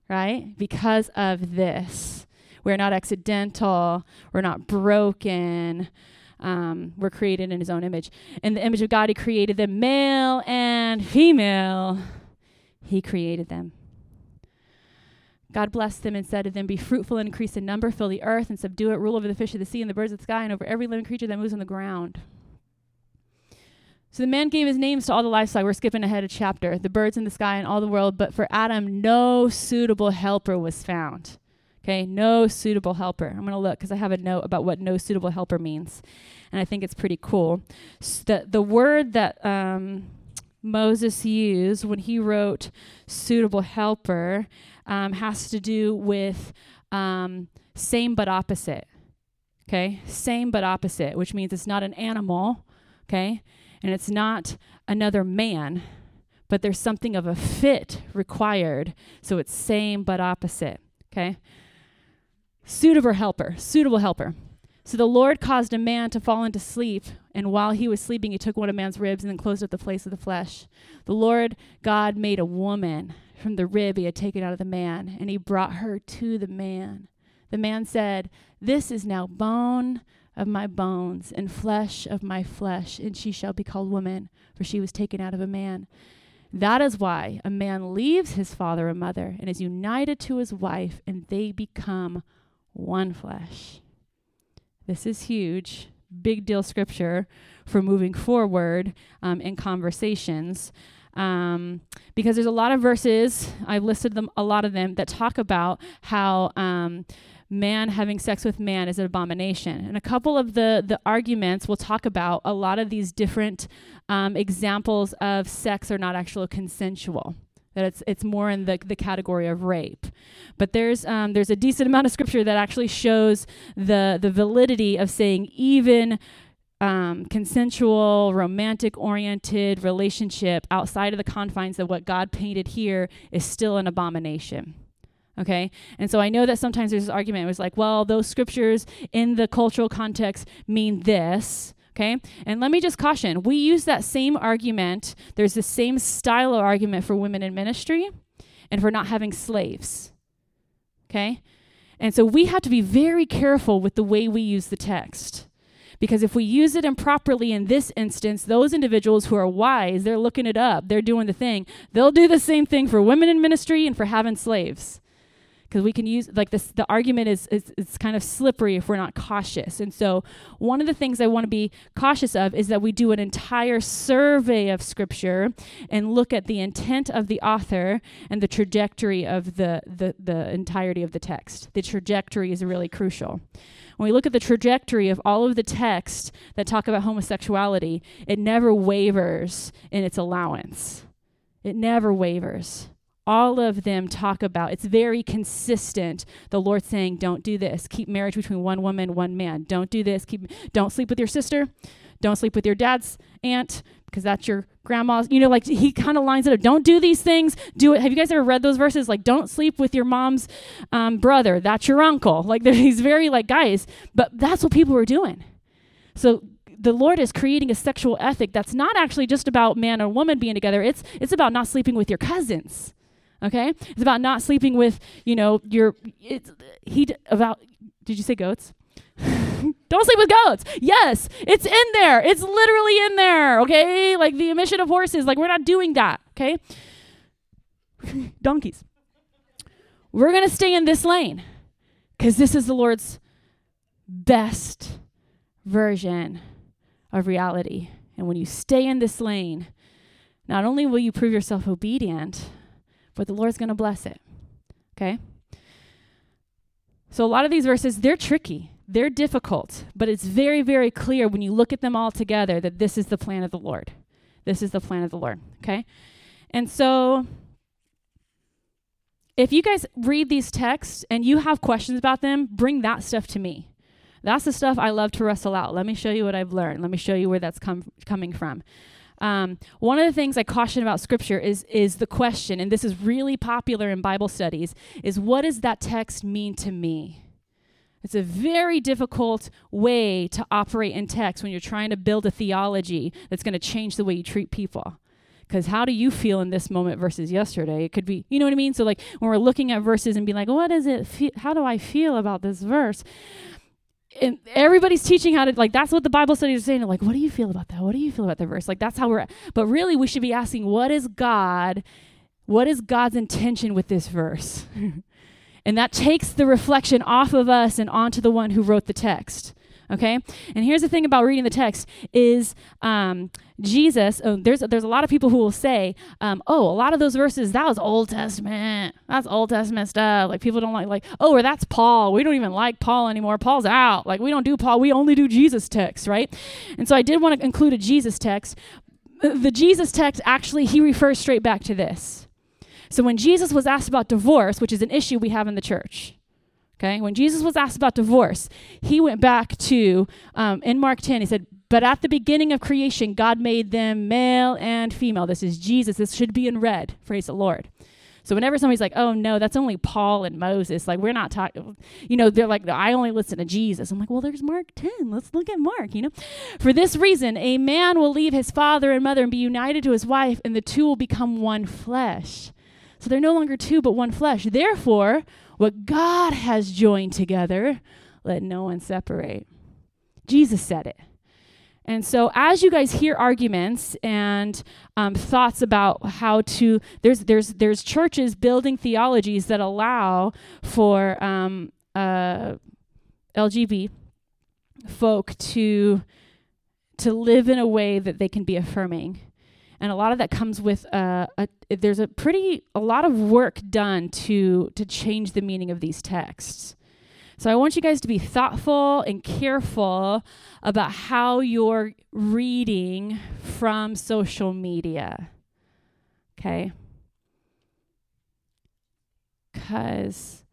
right? Because of this, we're not accidental. We're not broken. Um, we're created in His own image. In the image of God, He created them, male and female. He created them. God blessed them and said to them, Be fruitful and increase in number, fill the earth and subdue it, rule over the fish of the sea and the birds of the sky, and over every living creature that moves on the ground. So the man gave his names to all the livestock. We're skipping ahead a chapter. The birds in the sky and all the world. But for Adam, no suitable helper was found. Okay, no suitable helper. I'm going to look because I have a note about what no suitable helper means. And I think it's pretty cool. So the, the word that um, Moses used when he wrote suitable helper um, has to do with um, same but opposite. Okay? Same but opposite, which means it's not an animal, okay? And it's not another man, but there's something of a fit required. So it's same but opposite. Okay? Suitable helper, suitable helper. So the Lord caused a man to fall into sleep, and while he was sleeping, he took one of man's ribs and then closed up the place of the flesh. The Lord God made a woman from the rib he had taken out of the man, and he brought her to the man. The man said, This is now bone of my bones and flesh of my flesh, and she shall be called woman, for she was taken out of a man. That is why a man leaves his father and mother and is united to his wife, and they become one flesh. This is huge, big deal scripture for moving forward um, in conversations. Um, because there's a lot of verses, I've listed them, a lot of them, that talk about how um, man having sex with man is an abomination. And a couple of the, the arguments will talk about a lot of these different um, examples of sex are not actually consensual that it's it's more in the, the category of rape. But there's um, there's a decent amount of scripture that actually shows the the validity of saying even um, consensual, romantic oriented relationship outside of the confines of what God painted here is still an abomination. Okay? And so I know that sometimes there's this argument, it was like, well, those scriptures in the cultural context mean this. Okay? And let me just caution we use that same argument. There's the same style of argument for women in ministry and for not having slaves. Okay? And so we have to be very careful with the way we use the text. Because if we use it improperly in this instance, those individuals who are wise, they're looking it up, they're doing the thing, they'll do the same thing for women in ministry and for having slaves because we can use like this the argument is, is it's kind of slippery if we're not cautious. And so one of the things i want to be cautious of is that we do an entire survey of scripture and look at the intent of the author and the trajectory of the the, the entirety of the text. The trajectory is really crucial. When we look at the trajectory of all of the texts that talk about homosexuality it never wavers in its allowance. It never wavers all of them talk about it's very consistent. The lord saying don't do this. Keep marriage between one woman one man. Don't do this. Keep don't sleep with your sister. Don't sleep with your dad's aunt because that's your grandma's. You know like he kind of lines it up. Don't do these things. Do it. Have you guys ever read those verses? Like don't sleep with your mom's um, brother. That's your uncle. [laughs] Like he's very like guys but that's what people were doing. So the Lord is creating a sexual ethic that's not actually just about man and woman being together. It's it's about not sleeping with your cousins okay? It's about not sleeping with you know your it's he d- about did you say goats? [laughs] Don't sleep with goats! Yes! It's in there! It's literally in there okay? Like the emission of horses like we're not doing that okay? [laughs] Donkeys. We're to stay in this lane because this is the lord's best version of reality. And when you stay in this lane not only will you prove yourself obedient but the Lord's going to bless it. Okay? So a lot of these verses, they're tricky. They're difficult, but it's very, very clear when you look at them all together that this is the plan of the Lord. This is the plan of the Lord. Okay? And so if you guys read these texts and you have questions about them, bring that stuff to me. That's the stuff I love to wrestle out. Let me show you what I've learned. Let me show you where that's com- coming from. Um, one of the things I caution about scripture is is the question, and this is really popular in Bible studies, is what does that text mean to me? It's a very difficult way to operate in text when you're trying to build a theology that's going to change the way you treat people. Because how do you feel in this moment versus yesterday? It could be, you know what I mean? So, like, when we're looking at verses and being like, what is it? Fe- how do I feel about this verse? And everybody's teaching how to like that's what the bible studies are saying. Like what do you feel about that? What do you feel about the verse? Like that's how we're but really we should be asking what is god what is god's intention with this verse? [laughs] And that takes the reflection off of us and onto the one who wrote the text okay? And here's the thing about reading the text is um, jesus oh, there's, there's a lot of people who will say um, oh a lot of those verses that was old testament. That's old testament stuff. Like people don't like like oh or that's paul. We don't even like paul anymore. Paul's out. Like we don't do paul. We only do jesus text right? And so i did want to include a jesus text. The jesus text actually he refers straight back to this. So when jesus was asked about divorce which is an issue we have in the church Okay, when Jesus was asked about divorce, he went back to, um, in Mark 10, he said, But at the beginning of creation, God made them male and female. This is Jesus. This should be in red. Praise the Lord. So whenever somebody's like, "Oh no, that's only Paul and Moses," like we're not talking, you know, they're like, "I only listen to Jesus." I'm like, "Well, there's Mark 10. Let's look at Mark." You know, for this reason, a man will leave his father and mother and be united to his wife, and the two will become one flesh. So they're no longer two, but one flesh. Therefore, what God has joined together, let no one separate. Jesus said it. And so, as you guys hear arguments and um, thoughts about how to, there's there's there's churches building theologies that allow for um, uh, LGB folk to to live in a way that they can be affirming, and a lot of that comes with uh, a, there's a pretty a lot of work done to to change the meaning of these texts. So I want you guys to be thoughtful and careful about how you're reading from social media. Okay? Because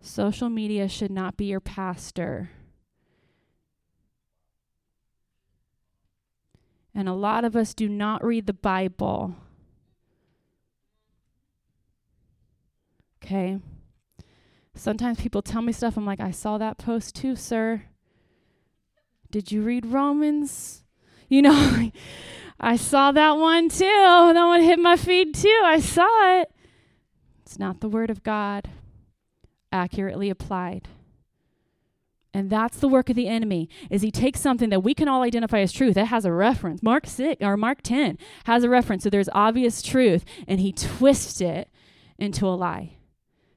social media should not be your pastor. And a lot of us do not read the Bible. Okay? Sometimes people tell me stuff. I'm like, I saw that post too, sir. Did you read Romans? You know, [laughs] I saw that one too. That one hit my feed too. I saw it. It's not the word of God accurately applied. And that's the work of the enemy. Is he takes something that we can all identify as truth. It has a reference. Mark 6 or Mark 10 has a reference. So there's obvious truth and he twists it into a lie.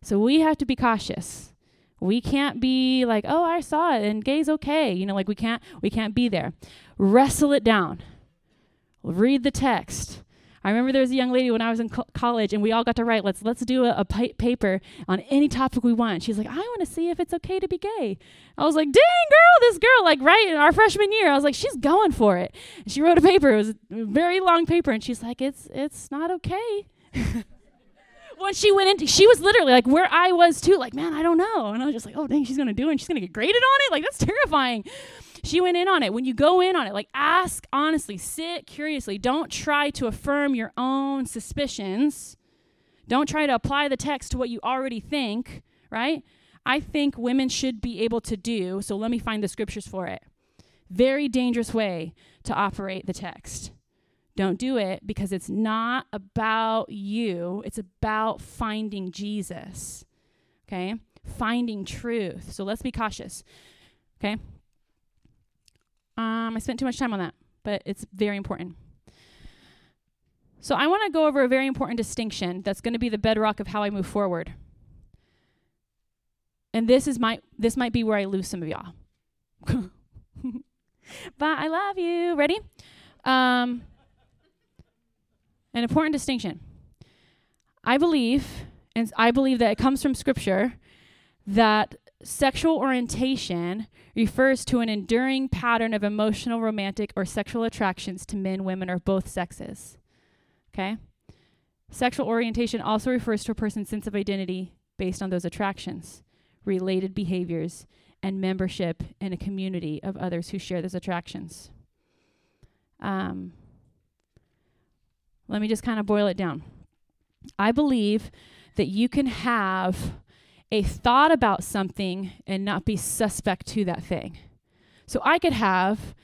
So we have to be cautious. We can't be like, "Oh, I saw it and gay's okay." You know, like we can't we can't be there. Wrestle it down. Read the text. I remember there was a young lady when I was in co- college, and we all got to write. Let's let's do a, a pa- paper on any topic we want. She's like, I want to see if it's okay to be gay. I was like, dang girl, this girl, like right in our freshman year, I was like, she's going for it. And she wrote a paper. It was a very long paper, and she's like, it's it's not okay. [laughs] when she went into, she was literally like where I was too, like, man, I don't know. And I was just like, oh, dang, she's going to do it and she's going to get graded on it. Like, that's terrifying. She went in on it. When you go in on it, like, ask honestly, sit curiously. Don't try to affirm your own suspicions. Don't try to apply the text to what you already think, right? I think women should be able to do, so let me find the scriptures for it. Very dangerous way to operate the text. Don't do it because it's not about you, it's about finding Jesus. Okay? Finding truth. So let's be cautious. Okay? Um, I spent too much time on that, but it's very important. So I want to go over a very important distinction that's going to be the bedrock of how I move forward. And this is my this might be where I lose some of y'all. [laughs] but I love you. Ready? Um, an important distinction. I believe, and I believe that it comes from Scripture, that sexual orientation refers to an enduring pattern of emotional, romantic, or sexual attractions to men, women, or both sexes. Okay? Sexual orientation also refers to a person's sense of identity based on those attractions, related behaviors, and membership in a community of others who share those attractions. Um, let me just kind of boil it down. I believe that you can have a thought about something and not be suspect to that thing. So I could have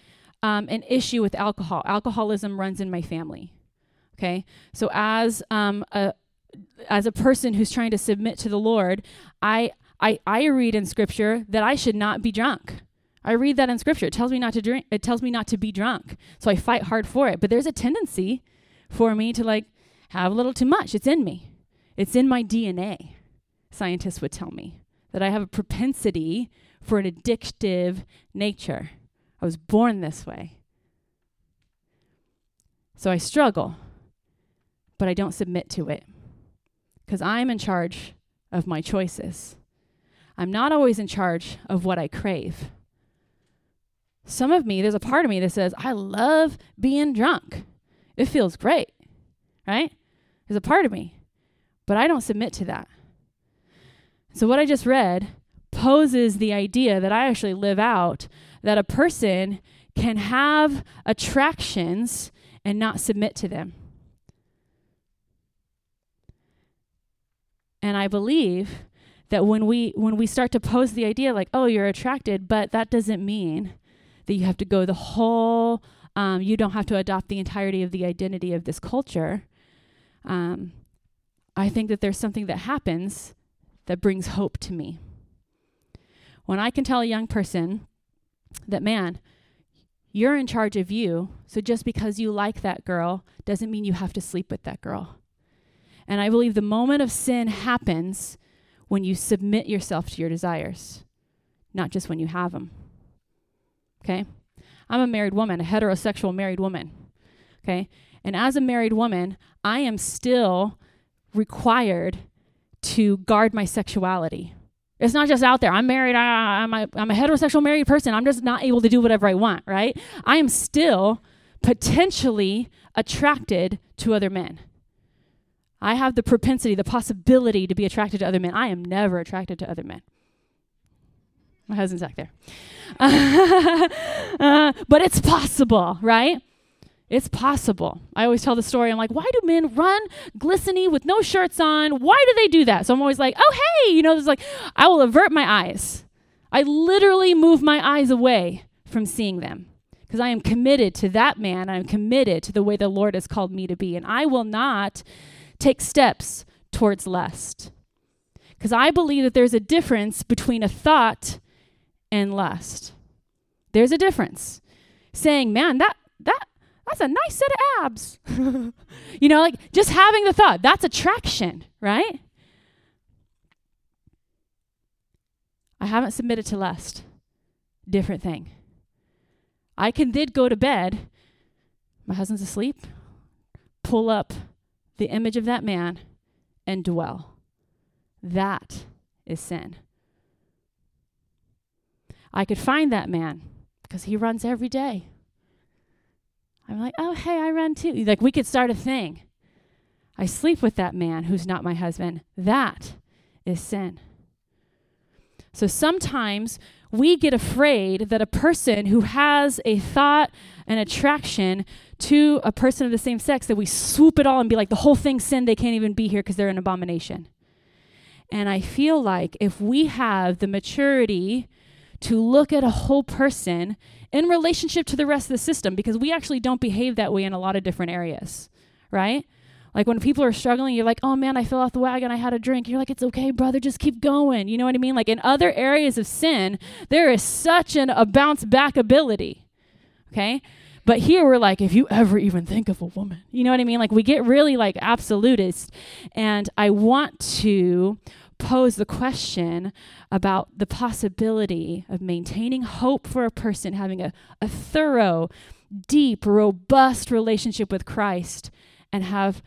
um, an issue with alcohol. Alcoholism runs in my family. Okay, so as um, a as a person who's trying to submit to the Lord, I I I read in Scripture that I should not be drunk. I read that in Scripture. It tells me not to drink. It tells me not to be drunk. So I fight hard for it. But there's a tendency for me to like have a little too much. It's in me, it's in my DNA. Scientists would tell me that I have a propensity for an addictive nature. I was born this way. So I struggle, but I don't submit to it because I'm in charge of my choices. I'm not always in charge of what I crave. Some of me, there's a part of me that says, I love being drunk. It feels great, right? There's a part of me, but I don't submit to that. So, what I just read, poses the idea that I actually live out that a person can have attractions and not submit to them. And I believe that when we when we start to pose the idea like, oh, you're attracted, but that doesn't mean that you have to go the whole. Um, you don't have to adopt the entirety of the identity of this culture. Um, I think that there's something that happens that brings hope to me. When I can tell a young person that, man, you're in charge of you, so just because you like that girl doesn't mean you have to sleep with that girl. And I believe the moment of sin happens when you submit yourself to your desires, not just when you have them. Okay? I'm a married woman, a heterosexual married woman. Okay? And as a married woman, I am still required to guard my sexuality. It's not just out there. I'm married. I, am a, I'm a heterosexual married person. I'm just not able to do whatever I want, right? I am still potentially attracted to other men. I have the propensity, the possibility to be attracted to other men. I am never attracted to other men. My husband's back there. [laughs] uh, but it's possible, right? It's possible. I always tell the story. I'm like, why do men run glistening with no shirts on? Why do they do that? So I'm always like, oh, hey, you know, there's like, I will avert my eyes. I literally move my eyes away from seeing them because I am committed to that man. I'm committed to the way the Lord has called me to be. And I will not take steps towards lust. Because I believe that there's a difference between a thought and lust. There's a difference. Saying, man, that that that's a nice set of abs. [laughs] you know, like just having the thought, that's attraction, right? I haven't submitted to lust. Different thing. I can then go to bed, my husband's asleep, pull up the image of that man and dwell. That is sin. I could find that man because he runs every day. I'm like, oh, hey, I run too. Like, we could start a thing. I sleep with that man who's not my husband. That is sin. So sometimes we get afraid that a person who has a thought, an attraction to a person of the same sex, that we swoop it all and be like, the whole thing's sin, they can't even be here because they're an abomination. And I feel like if we have the maturity to look at a whole person in relationship to the rest of the system, because we actually don't behave that way in a lot of different areas, right? Like when people are struggling, you're like, oh man, I fell off the wagon. I had a drink. You're like, it's okay, brother. Just keep going. You know what I mean? Like in other areas of sin, there is such an, a bounce back ability. Okay? But here we're like, if you ever even think of a woman, you know what I mean? Like we get really like absolutist. And I want to pose the question about the possibility of maintaining hope for a person having a, a thorough, deep, robust relationship with Christ and have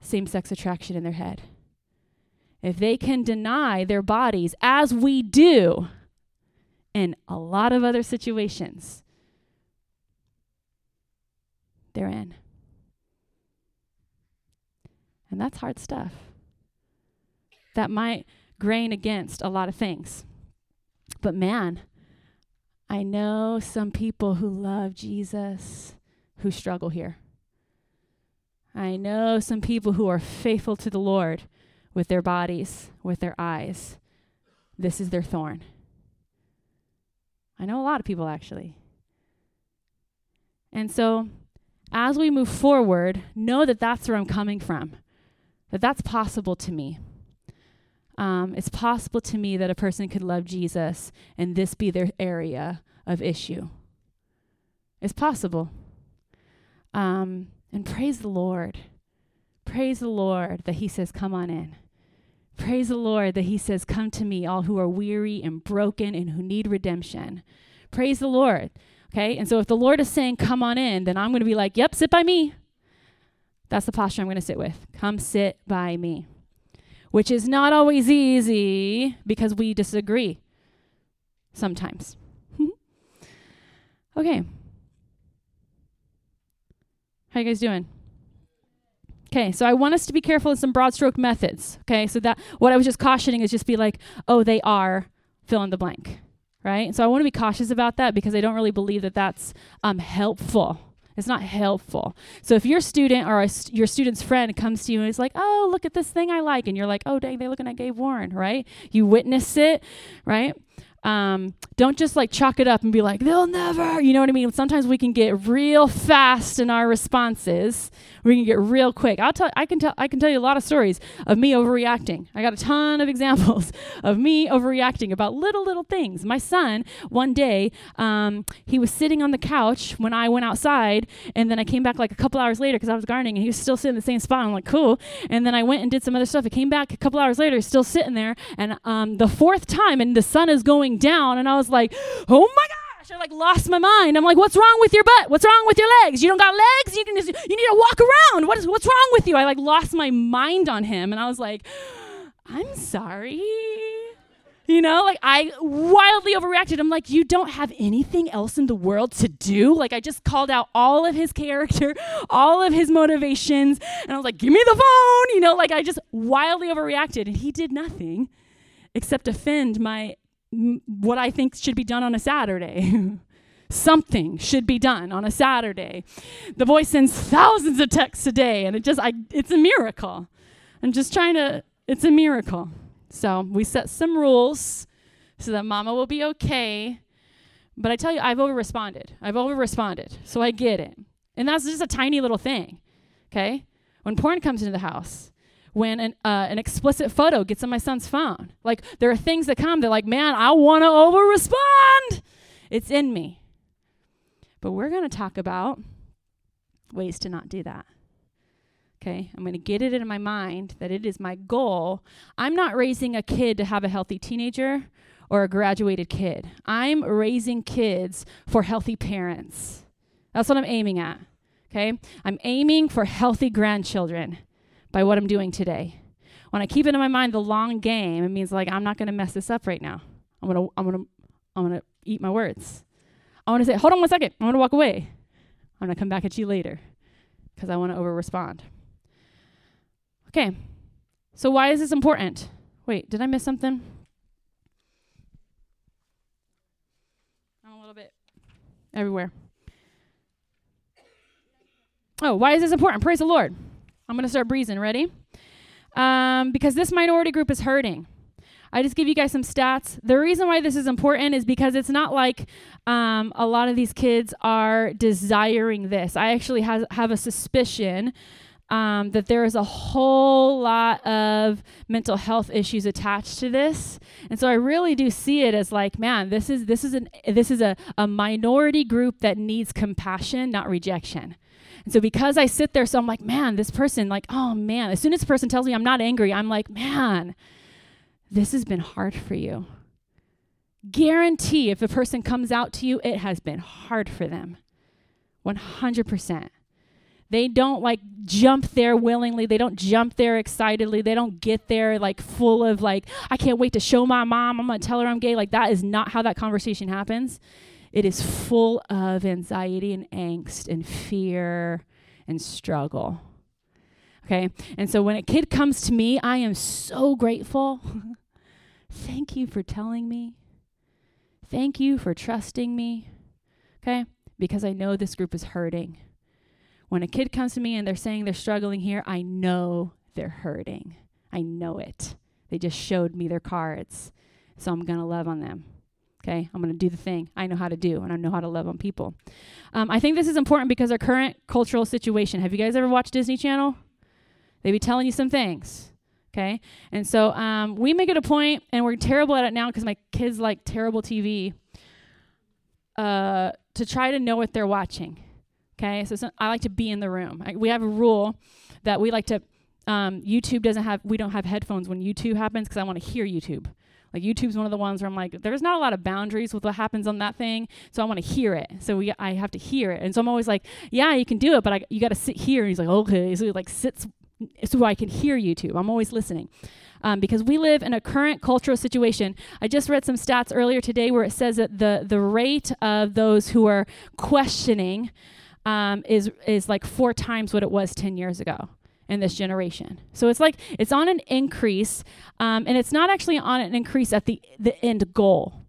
same sex attraction in their head. If they can deny their bodies, as we do in a lot of other situations, they're in. And that's hard stuff. That might grain against a lot of things. But man, I know some people who love Jesus who struggle here. I know some people who are faithful to the Lord with their bodies, with their eyes. This is their thorn. I know a lot of people actually. And so, as we move forward, know that that's where I'm coming from, that that's possible to me. Um, it's possible to me that a person could love Jesus and this be their area of issue. It's possible. Um, and praise the Lord. Praise the Lord that He says, Come on in. Praise the Lord that He says, Come to me, all who are weary and broken and who need redemption. Praise the Lord. Okay? And so if the Lord is saying, Come on in, then I'm going to be like, Yep, sit by me. That's the posture I'm going to sit with. Come sit by me. Which is not always easy because we disagree sometimes. [laughs] okay. How you guys doing? Okay, so I want us to be careful in some broad stroke methods. Okay, so that what I was just cautioning is just be like, oh, they are fill in the blank, right? So I want to be cautious about that because I don't really believe that that's um, helpful. It's not helpful. So if your student or st- your student's friend comes to you and is like, "Oh, look at this thing I like," and you're like, "Oh, dang, they're looking at Gabe Warren," right? You witness it, right? Um, don't just like chalk it up and be like, they'll never, you know what I mean? Sometimes we can get real fast in our responses. We can get real quick. I'll tell, I can tell, I can tell you a lot of stories of me overreacting. I got a ton of [laughs] examples of me overreacting about little, little things. My son, one day, um, he was sitting on the couch when I went outside, and then I came back like a couple hours later because I was gardening, and he was still sitting in the same spot. I'm like, cool. And then I went and did some other stuff. I came back a couple hours later, still sitting there, and um, the fourth time, and the sun is going down, and I was like, oh my gosh, Like lost my mind. I'm like, what's wrong with your butt? What's wrong with your legs? You don't got legs? You can just, you need to walk around. What is what's wrong with you? I like lost my mind on him, and I was like, I'm sorry. You know, like I wildly overreacted. I'm like, you don't have anything else in the world to do? Like, I just called out all of his character, [laughs] all of his motivations, and I was like, give me the phone. You know, like I just wildly overreacted, and he did nothing except offend my what I think should be done on a Saturday. [laughs] Something should be done on a Saturday. The boy sends thousands of texts a day, and it just, I, it's a miracle. I'm just trying to, it's a miracle. So we set some rules so that mama will be okay. But I tell you, I've over responded. I've over responded. So I get it. And that's just a tiny little thing. Okay? When porn comes into the house, when an, uh, an explicit photo gets on my son's phone. Like, there are things that come, they're like, man, I want to over respond. It's in me. But we're going to talk about ways to not do that. Okay, I'm going to get it in my mind that it is my goal. I'm not raising a kid to have a healthy teenager or a graduated kid. I'm raising kids for healthy parents. That's what I'm aiming at. Okay, I'm aiming for healthy grandchildren by what I'm doing today. When I keep it in my mind the long game, it means like I'm not going to mess this up right now. I'm going to I'm going to I'm going to eat my words. I want to say, "Hold on one second. I'm going to walk away. I'm going to come back at you later because I want to over respond." Okay. So why is this important? Wait, did I miss something? I'm a little bit everywhere. Oh, why is this important? Praise the Lord. I'm going to start breezing. Ready? Um, because this minority group is hurting. I just give you guys some stats. The reason why this is important is because it's not like um, a lot of these kids are desiring this. I actually has, have a suspicion um, that there is a whole lot of mental health issues attached to this, and so I really do see it as like, man, this is this is an this is a, a minority group that needs compassion, not rejection. And so because I sit there, so I'm like, man, this person, like, oh man, as soon as the person tells me I'm not angry, I'm like, man, this has been hard for you. Guarantee if a person comes out to you, it has been hard for them. 100%. They don't like jump there willingly. They don't jump there excitedly. They don't get there like full of like, I can't wait to show my mom. I'm going to tell her I'm gay. Like, that is not how that conversation happens. It is full of anxiety and angst and fear and struggle. Okay? And so when a kid comes to me, I am so grateful. [laughs] Thank you for telling me. Thank you for trusting me. Okay? Because I know this group is hurting. When a kid comes to me and they're saying they're struggling here, I know they're hurting. I know it. They just showed me their cards. So I'm going to love on them. Okay, I'm going to do the thing I know how to do, and I know how to love on people. Um, I think this is important because our current cultural situation. Have you guys ever watched Disney Channel? They be telling you some things. Okay, and so um, we make it a point, and we're terrible at it now because my kids like terrible TV. Uh, to try to know what they're watching. Okay, so, so I like to be in the room. I, we have a rule that we like to. Um, YouTube doesn't have. We don't have headphones when YouTube happens because I want to hear YouTube. Like YouTube's one of the ones where I'm like, there's not a lot of boundaries with what happens on that thing, so I want to hear it. So we, I have to hear it, and so I'm always like, yeah, you can do it, but I, you got to sit here. And he's like, okay, so he like sits so I can hear YouTube. I'm always listening. Um, because we live in a current cultural situation. I just read some stats earlier today where it says that the the rate of those who are questioning um, is is like four times what it was ten years ago. in this generation. So it's like it's on an increase, um, and it's not actually on an increase at the the end goal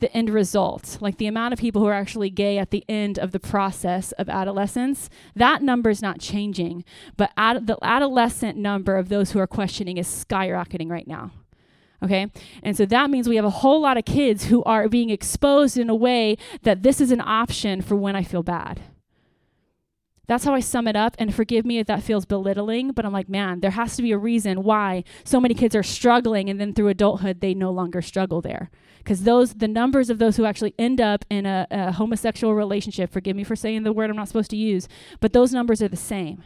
the end result, like the amount of people who are actually gay at the end of the process of adolescence, that number is not changing. But ad- the adolescent number of those who are questioning is skyrocketing right now. Okay? And so that means we have a whole lot of kids who are being exposed in a way that this is an option for when I feel bad. That's how I sum it up. And forgive me if that feels belittling, but I'm like, man, there has to be a reason why so many kids are struggling and then through adulthood they no longer struggle there. Because those the numbers of those who actually end up in a, a homosexual relationship forgive me for saying the word i'm not supposed to use but those numbers are the same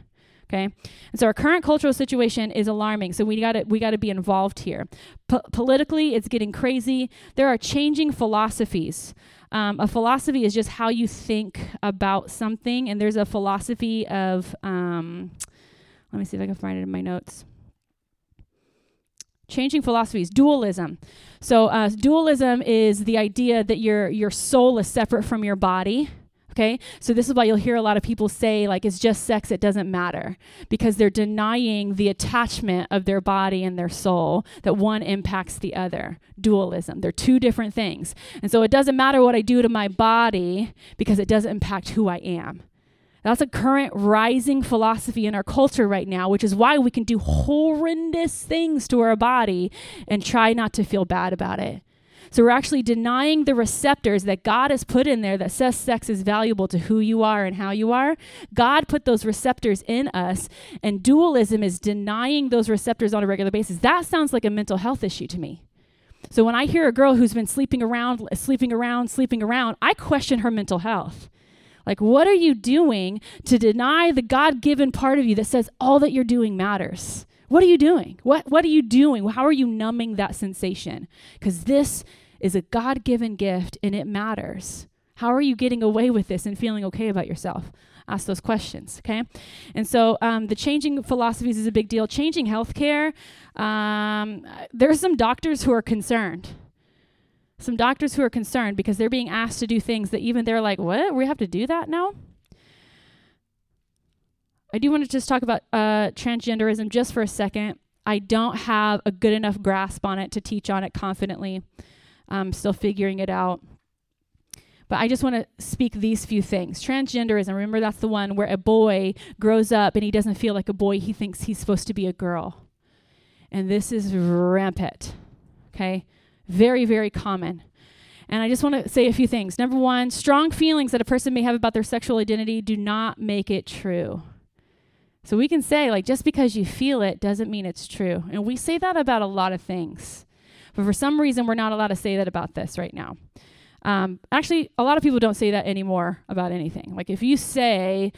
okay? And so our current cultural situation is alarming so we got to we got to be involved here. Politically it's getting crazy. There are changing philosophies um, a philosophy is just how you think about something and there's a philosophy of um, let me see if i can find it in my notes. Changing philosophies dualism. So uh, dualism is the idea that your your soul is separate from your body okay? So this is why you'll hear a lot of people say like it's just sex it doesn't matter. Because they're denying the attachment of their body and their soul that one impacts the other. Dualism. They're two different things. And so it doesn't matter what i do to my body because it doesn't impact who i am. That's a current rising philosophy in our culture right now, which is why we can do horrendous things to our body and try not to feel bad about it. So we're actually denying the receptors that God has put in there that says sex is valuable to who you are and how you are. God put those receptors in us, and dualism is denying those receptors on a regular basis. That sounds like a mental health issue to me. So when I hear a girl who's been sleeping around, sleeping around, sleeping around, I question her mental health. Like, what are you doing to deny the God given part of you that says all that you're doing matters? What are you doing? What, what are you doing? How are you numbing that sensation? Because this is a God given gift and it matters. How are you getting away with this and feeling okay about yourself? Ask those questions, okay? And so um, the changing philosophies is a big deal. Changing healthcare, um, there are some doctors who are concerned some doctors who are concerned because they're being asked to do things that even they're like, what? We have to do that now? I do want to just talk about uh, transgenderism just for a second. I don't have a good enough grasp on it to teach on it confidently. I'm still figuring it out. But I just want to speak these few things. Transgenderism, remember that's the one where a boy grows up and he doesn't feel like a boy, he thinks he's supposed to be a girl. And this is rampant. Okay? Very, very common. And I just want to say a few things. Number one, strong feelings that a person may have about their sexual identity do not make it true. So we can say, like, just because you feel it doesn't mean it's true. And we say that about a lot of things. But for some reason, we're not allowed to say that about this right now. Um, actually, a lot of people don't say that anymore about anything. Like, if you say,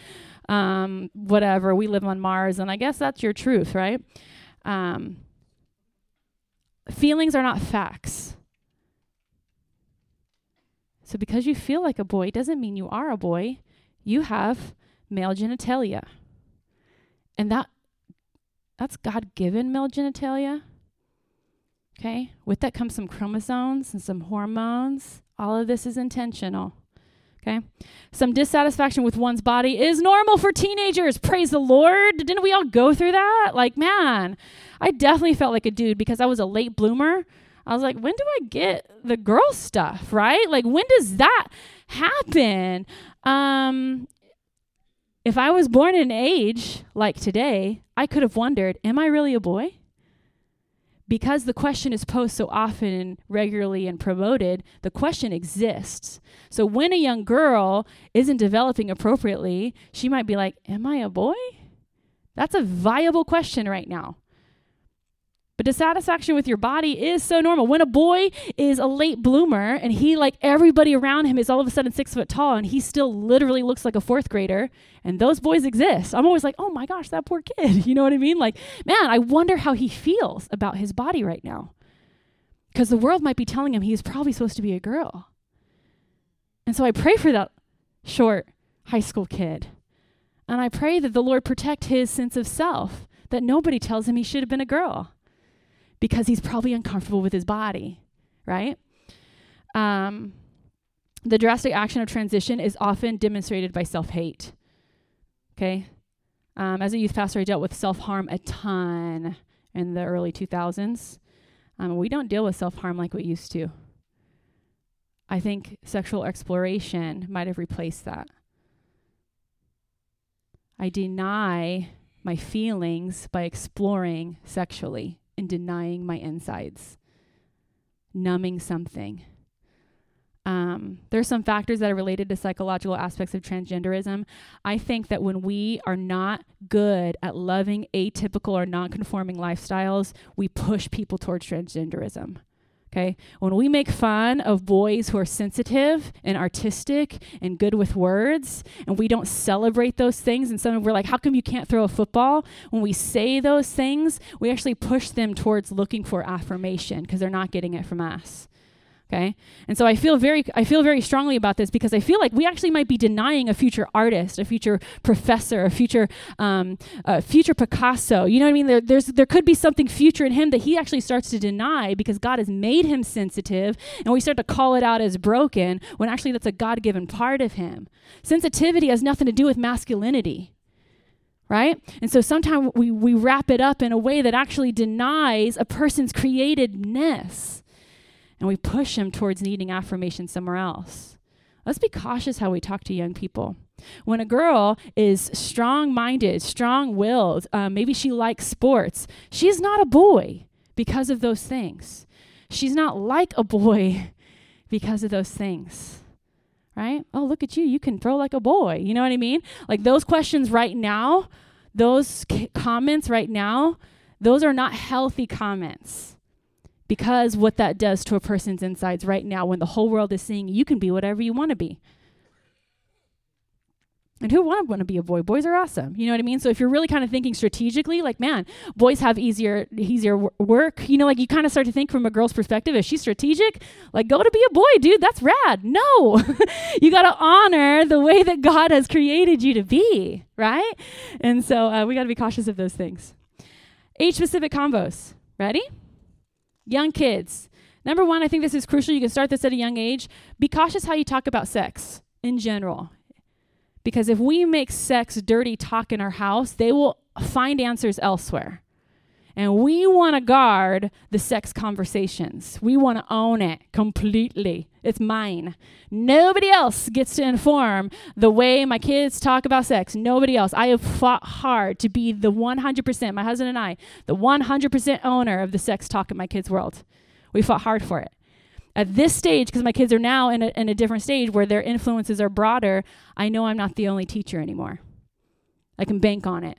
um, whatever, we live on Mars, and I guess that's your truth, right? Um, feelings are not facts. So because you feel like a boy doesn't mean you are a boy. You have male genitalia. And that that's God-given male genitalia. Okay? With that comes some chromosomes and some hormones. All of this is intentional. Okay. Some dissatisfaction with one's body is normal for teenagers. Praise the Lord. Didn't we all go through that? Like, man, I definitely felt like a dude because I was a late bloomer. I was like, when do I get the girl stuff, right? Like, when does that happen? Um, if I was born in an age like today, I could have wondered, am I really a boy? Because the question is posed so often and regularly and promoted, the question exists. So when a young girl isn't developing appropriately, she might be like, Am I a boy? That's a viable question right now. But dissatisfaction with your body is so normal. When a boy is a late bloomer and he, like everybody around him, is all of a sudden six foot tall and he still literally looks like a fourth grader, and those boys exist, I'm always like, oh my gosh, that poor kid. [laughs] You know what I mean? Like, man, I wonder how he feels about his body right now. Because the world might be telling him he's probably supposed to be a girl. And so I pray for that short high school kid. And I pray that the Lord protect his sense of self, that nobody tells him he should have been a girl because he's probably uncomfortable with his body, right? Um, the drastic action of transition is often demonstrated by self hate. Okay? Um, as a youth pastor, I dealt with self harm a ton in the early 2000s. Um, we don't deal with self harm like we used to. I think sexual exploration might have replaced that. I deny my feelings by exploring sexually and denying my insides, numbing something. Um, there's some factors that are related to psychological aspects of transgenderism. I think that when we are not good at loving atypical or non-conforming lifestyles, we push people towards transgenderism. Okay? When we make fun of boys who are sensitive and artistic and good with words, and we don't celebrate those things, and some of we're like, how come you can't throw a football? When we say those things, we actually push them towards looking for affirmation because they're not getting it from us okay? And so i feel very i feel very strongly about this because i feel like we actually might be denying a future artist a future professor a future um, a future picasso. You know what i mean? There, there's there could be something future in him that he actually starts to deny because god has made him sensitive and we start to call it out as broken when actually that's a god-given part of him. Sensitivity has nothing to do with masculinity right? And so sometimes we, we wrap it up in a way that actually denies a person's createdness and we push them towards needing affirmation somewhere else. Let's be cautious how we talk to young people. When a girl is strong minded, strong willed, um, maybe she likes sports, she's not a boy because of those things. She's not like a boy [laughs] because of those things. Right? Oh, look at you. You can throw like a boy. You know what I mean? Like those questions right now, those c- comments right now, those are not healthy comments because what that does to a person's insides right now when the whole world is seeing you can be whatever you want to be. And who wouldn't want to be a boy? Boys are awesome. You know what I mean? So if you're really kind of thinking strategically, like, man, boys have easier easier work. You know, like you kind of start to think from a girl's perspective. Is she strategic? Like, go to be a boy, dude. That's rad. No, [laughs] you got to honor the way that God has created you to be, right? And so uh, we got to be cautious of those things. Age specific combos. Ready? Young kids. Number one, I think this is crucial. You can start this at a young age. Be cautious how you talk about sex in general. Because if we make sex dirty talk in our house, they will find answers elsewhere. And we want to guard the sex conversations. We want to own it completely. It's mine. Nobody else gets to inform the way my kids talk about sex. Nobody else. I have fought hard to be the 100%, my husband and I, the 100% owner of the sex talk in my kids' world. We fought hard for it. At this stage, because my kids are now in a, in a different stage where their influences are broader, I know I'm not the only teacher anymore. I can bank on it.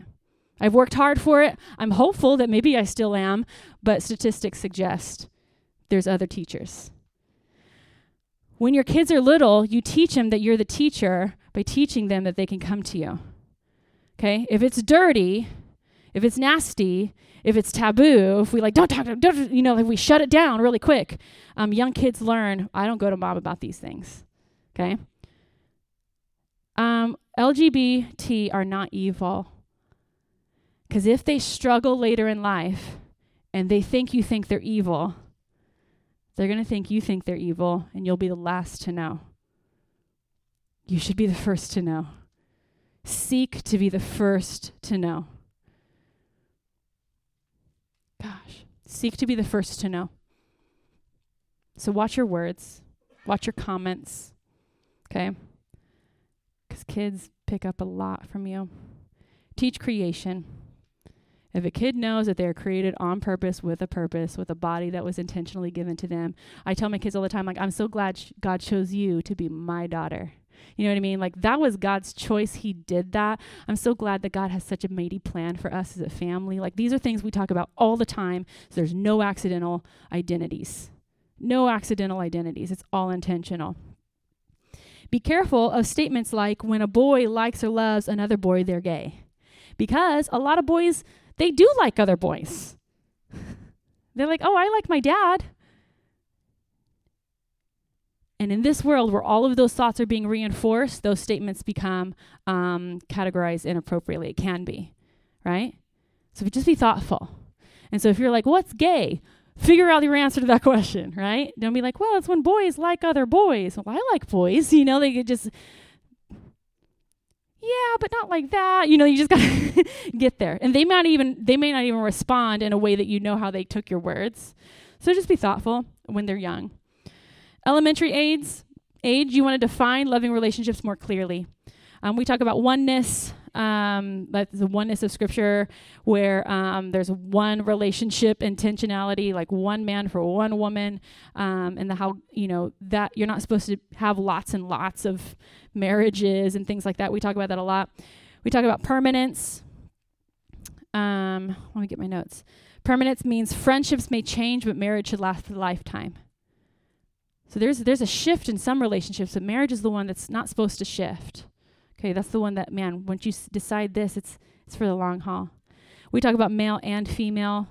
I've worked hard for it. I'm hopeful that maybe I still am, but statistics suggest there's other teachers. When your kids are little, you teach them that you're the teacher by teaching them that they can come to you. Okay? If it's dirty, if it's nasty, if it's taboo, if we like don't talk, don't, you know, if we shut it down really quick, um, young kids learn. I don't go to mom about these things. Okay. Um, LGBT are not evil. Because if they struggle later in life and they think you think they're evil, they're going to think you think they're evil and you'll be the last to know. You should be the first to know. Seek to be the first to know. Gosh, seek to be the first to know. So watch your words, watch your comments, okay? Because kids pick up a lot from you. Teach creation. If a kid knows that they are created on purpose with a purpose, with a body that was intentionally given to them, I tell my kids all the time, like, I'm so glad sh- God chose you to be my daughter. You know what I mean? Like, that was God's choice. He did that. I'm so glad that God has such a mighty plan for us as a family. Like, these are things we talk about all the time. So there's no accidental identities. No accidental identities. It's all intentional. Be careful of statements like, when a boy likes or loves another boy, they're gay. Because a lot of boys they do like other boys. They're like, oh, I like my dad. And in this world where all of those thoughts are being reinforced, those statements become um, categorized inappropriately. It can be, right? So just be thoughtful. And so if you're like, what's gay? Figure out your answer to that [laughs] question, right? Don't be like, well, it's when boys like other boys. Well, I like boys. [laughs] You know, they could just yeah, but not like that. You know, you just got to [laughs] get there. And they might even they may not even respond in a way that you know how they took your words. So just be thoughtful when they're young. Elementary age, age, you want to define loving relationships more clearly. Um, we talk about oneness, um, that's the oneness of Scripture, where um, there's one relationship intentionality, like one man for one woman, um, and the how you know that you're not supposed to have lots and lots of marriages and things like that. We talk about that a lot. We talk about permanence. Um, let me get my notes. Permanence means friendships may change, but marriage should last a lifetime. So there's there's a shift in some relationships, but marriage is the one that's not supposed to shift. Okay, that's the one that man, once you s- decide this, it's it's for the long haul. We talk about male and female.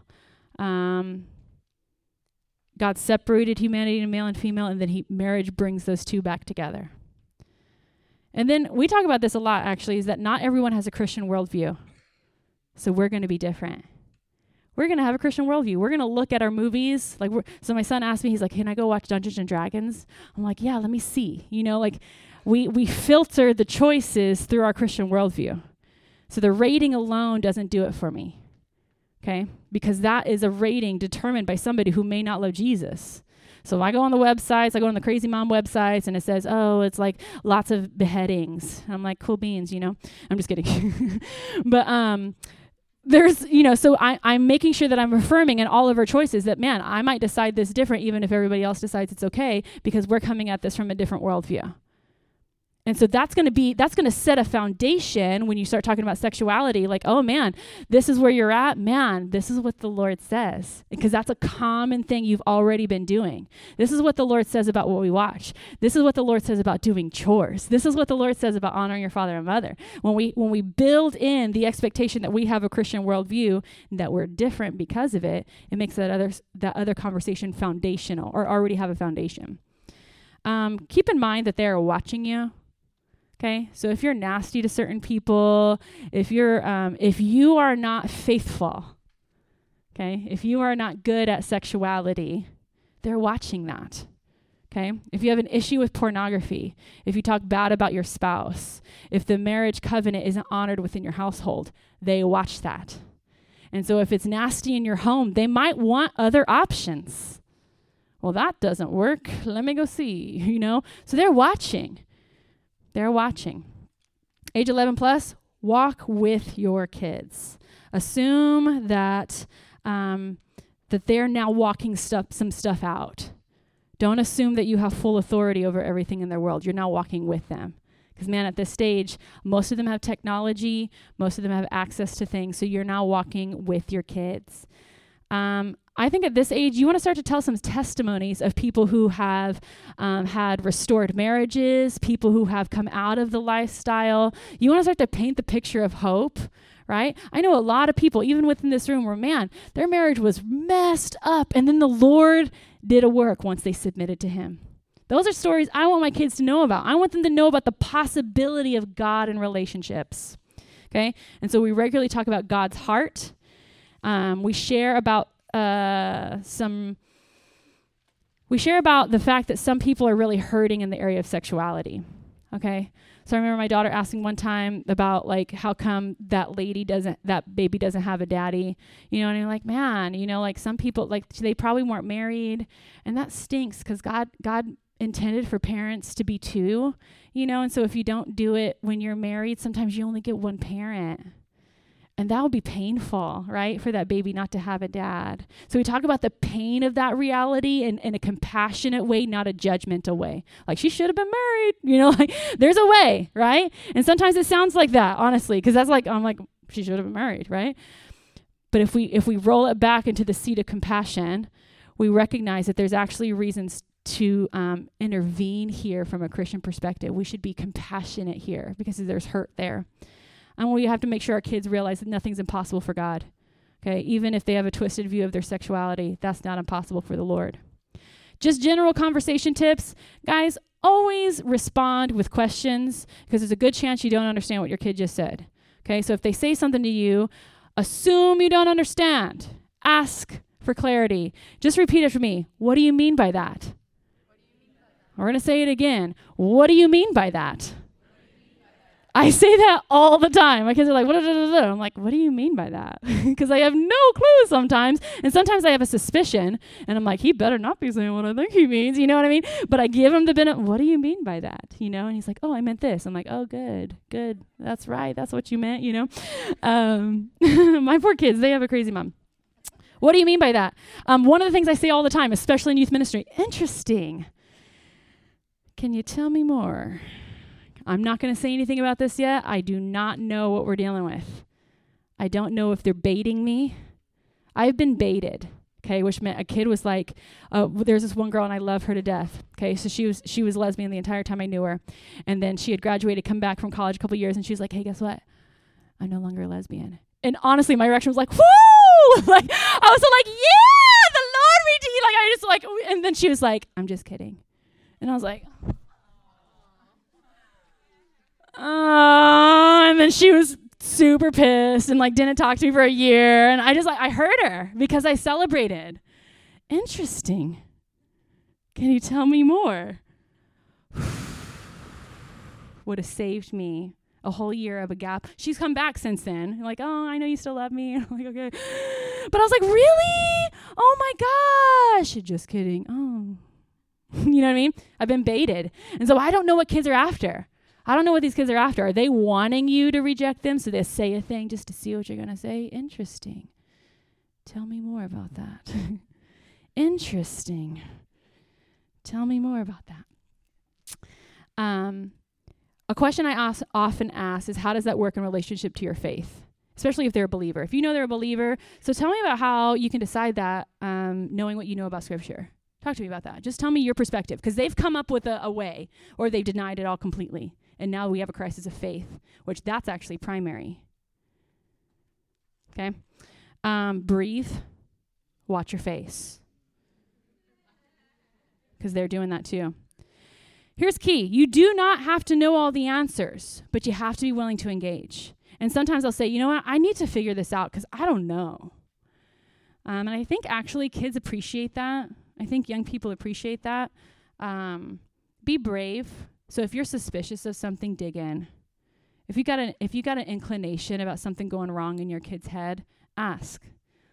Um, God separated humanity into male and female, and then he marriage brings those two back together. And then we talk about this a lot. Actually, is that not everyone has a Christian worldview, so we're going to be different we're going to have a Christian worldview. We're going to look at our movies. Like, so my son asked me, he's like, "Can I go watch Dungeons and Dragons?" I'm like, "Yeah, let me see." You know, like we we filter the choices through our Christian worldview. So the rating alone doesn't do it for me. Okay, because that is a rating determined by somebody who may not love Jesus. So if I go on the websites, I go on the crazy mom websites, and it says, "Oh, it's like lots of beheadings." I'm like, "Cool beans," you know. I'm just kidding, [laughs] but um there's you know so I, i'm making sure that i'm affirming in all of our choices that man i might decide this different even if everybody else decides it's okay because we're coming at this from a different worldview and so that's going to be that's going to set a foundation when you start talking about sexuality like oh man this is where you're at? Man this is what the lord says. Because that's a common thing you've already been doing. This is what the lord says about what we watch. This is what the lord says about doing chores. This is what the lord says about honoring your father and mother. When we when we build in the expectation that we have a christian worldview and that we're different because of it it makes that other that other conversation foundational or already have a foundation. Um, keep in mind that they're watching you Okay, so if you're nasty to certain people, if you're um, if you are not faithful, okay, if you are not good at sexuality, they're watching that. Okay, if you have an issue with pornography, if you talk bad about your spouse, if the marriage covenant isn't honored within your household, they watch that. And so if it's nasty in your home, they might want other options. Well, that doesn't work. Let me go see, [laughs] you know? So they're watching. They're watching. Age 11 plus, walk with your kids. Assume that um, that they're now walking some stuff out. Don't assume that you have full authority over everything in their world. You're now walking with them. Because, man, at this stage, most of them have technology, most of them have access to things. So you're now walking with your kids. Um, I think at this age, you want to start to tell some testimonies of people who have um, had restored marriages, people who have come out of the lifestyle. You want to start to paint the picture of hope, right? I know a lot of people, even within this room, where, man, their marriage was messed up, and then the Lord did a work once they submitted to Him. Those are stories I want my kids to know about. I want them to know about the possibility of God in relationships. Okay? And so we regularly talk about God's heart. Um, we share about uh, some we share about the fact that some people are really hurting in the area of sexuality. Okay? So I remember my daughter asking one time about like how come that lady doesn't that baby doesn't have a daddy. You know, and I'm like, man, you know, like some people like they probably weren't married and that stinks cuz God God intended for parents to be two, you know, and so if you don't do it when you're married, sometimes you only get one parent. And that would be painful, right? For that baby not to have a dad. So we talk about the pain of that reality in, in a compassionate way, not a judgmental way. Like she should have been married, you know, [laughs] like there's a way, right? And sometimes it sounds like that, honestly, because that's like, I'm like, she should have been married, right? But if we if we roll it back into the seat of compassion, we recognize that there's actually reasons to um, intervene here from a Christian perspective. We should be compassionate here because there's hurt there. And we have to make sure our kids realize that nothing's impossible for God. Okay, even if they have a twisted view of their sexuality, that's not impossible for the Lord. Just general conversation tips. Guys, always respond with questions because there's a good chance you don't understand what your kid just said. Okay, so if they say something to you, assume you don't understand. Ask for clarity. Just repeat it for me. What do you mean by that? We're going to say it again. What do you mean by that? I say that all the time. My kids are like, what? I'm like, what do you mean by that? [laughs] Because I have no clue sometimes. And sometimes I have a suspicion. And I'm like, he better not be saying what I think he means. You know what I mean? But I give him the benefit. What do you mean by that? You know? And he's like, oh, I meant this. I'm like, oh, good, good. That's right. That's what you meant, you know? Um, [laughs] my poor kids, they have a crazy mom. What do you mean by that? Um, one of the things I say all the time, especially in youth ministry, interesting. Can you tell me more? I'm not going to say anything about this yet. I do not know what we're dealing with. I don't know if they're baiting me. I've been baited. Okay, which meant a kid was like, uh, there's this one girl and I love her to death. Okay, so she was she was lesbian the entire time I knew her, and then she had graduated, come back from college a couple years, and she was like, hey, guess what? I'm no longer a lesbian. And honestly, my reaction was like, whoo! [laughs] like I was like, yeah, the Lord redeemed. Like I just like, and then she was like, I'm just kidding, and I was like, uh, and then she was super pissed and like didn't talk to me for a year. And I just like, I heard her because I celebrated. Interesting. Can you tell me more? [sighs] Would have saved me a whole year of a gap. She's come back since then. Like, oh, I know you still love me. [laughs] I'm like, okay. But I was like, really? Oh my gosh. Just kidding. Oh. [laughs] you know what I mean? I've been baited. And so I don't know what kids are after. I don't know what these kids are after. Are they wanting you to reject them so they say a thing just to see what you're going to say? Interesting. Tell me more about that. [laughs] Interesting. Tell me more about that. Um, a question I ask, often ask is how does that work in relationship to your faith? Especially if they're a believer. If you know they're a believer, so tell me about how you can decide that um, knowing what you know about Scripture. Talk to me about that. Just tell me your perspective because they've come up with a, a way or they've denied it all completely. And now we have a crisis of faith, which that's actually primary. Okay? Um, breathe, watch your face. Because they're doing that too. Here's key you do not have to know all the answers, but you have to be willing to engage. And sometimes I'll say, you know what, I need to figure this out because I don't know. Um, and I think actually kids appreciate that. I think young people appreciate that. Um, be brave. So if you're suspicious of something, dig in. If you got an if you got an inclination about something going wrong in your kid's head, ask.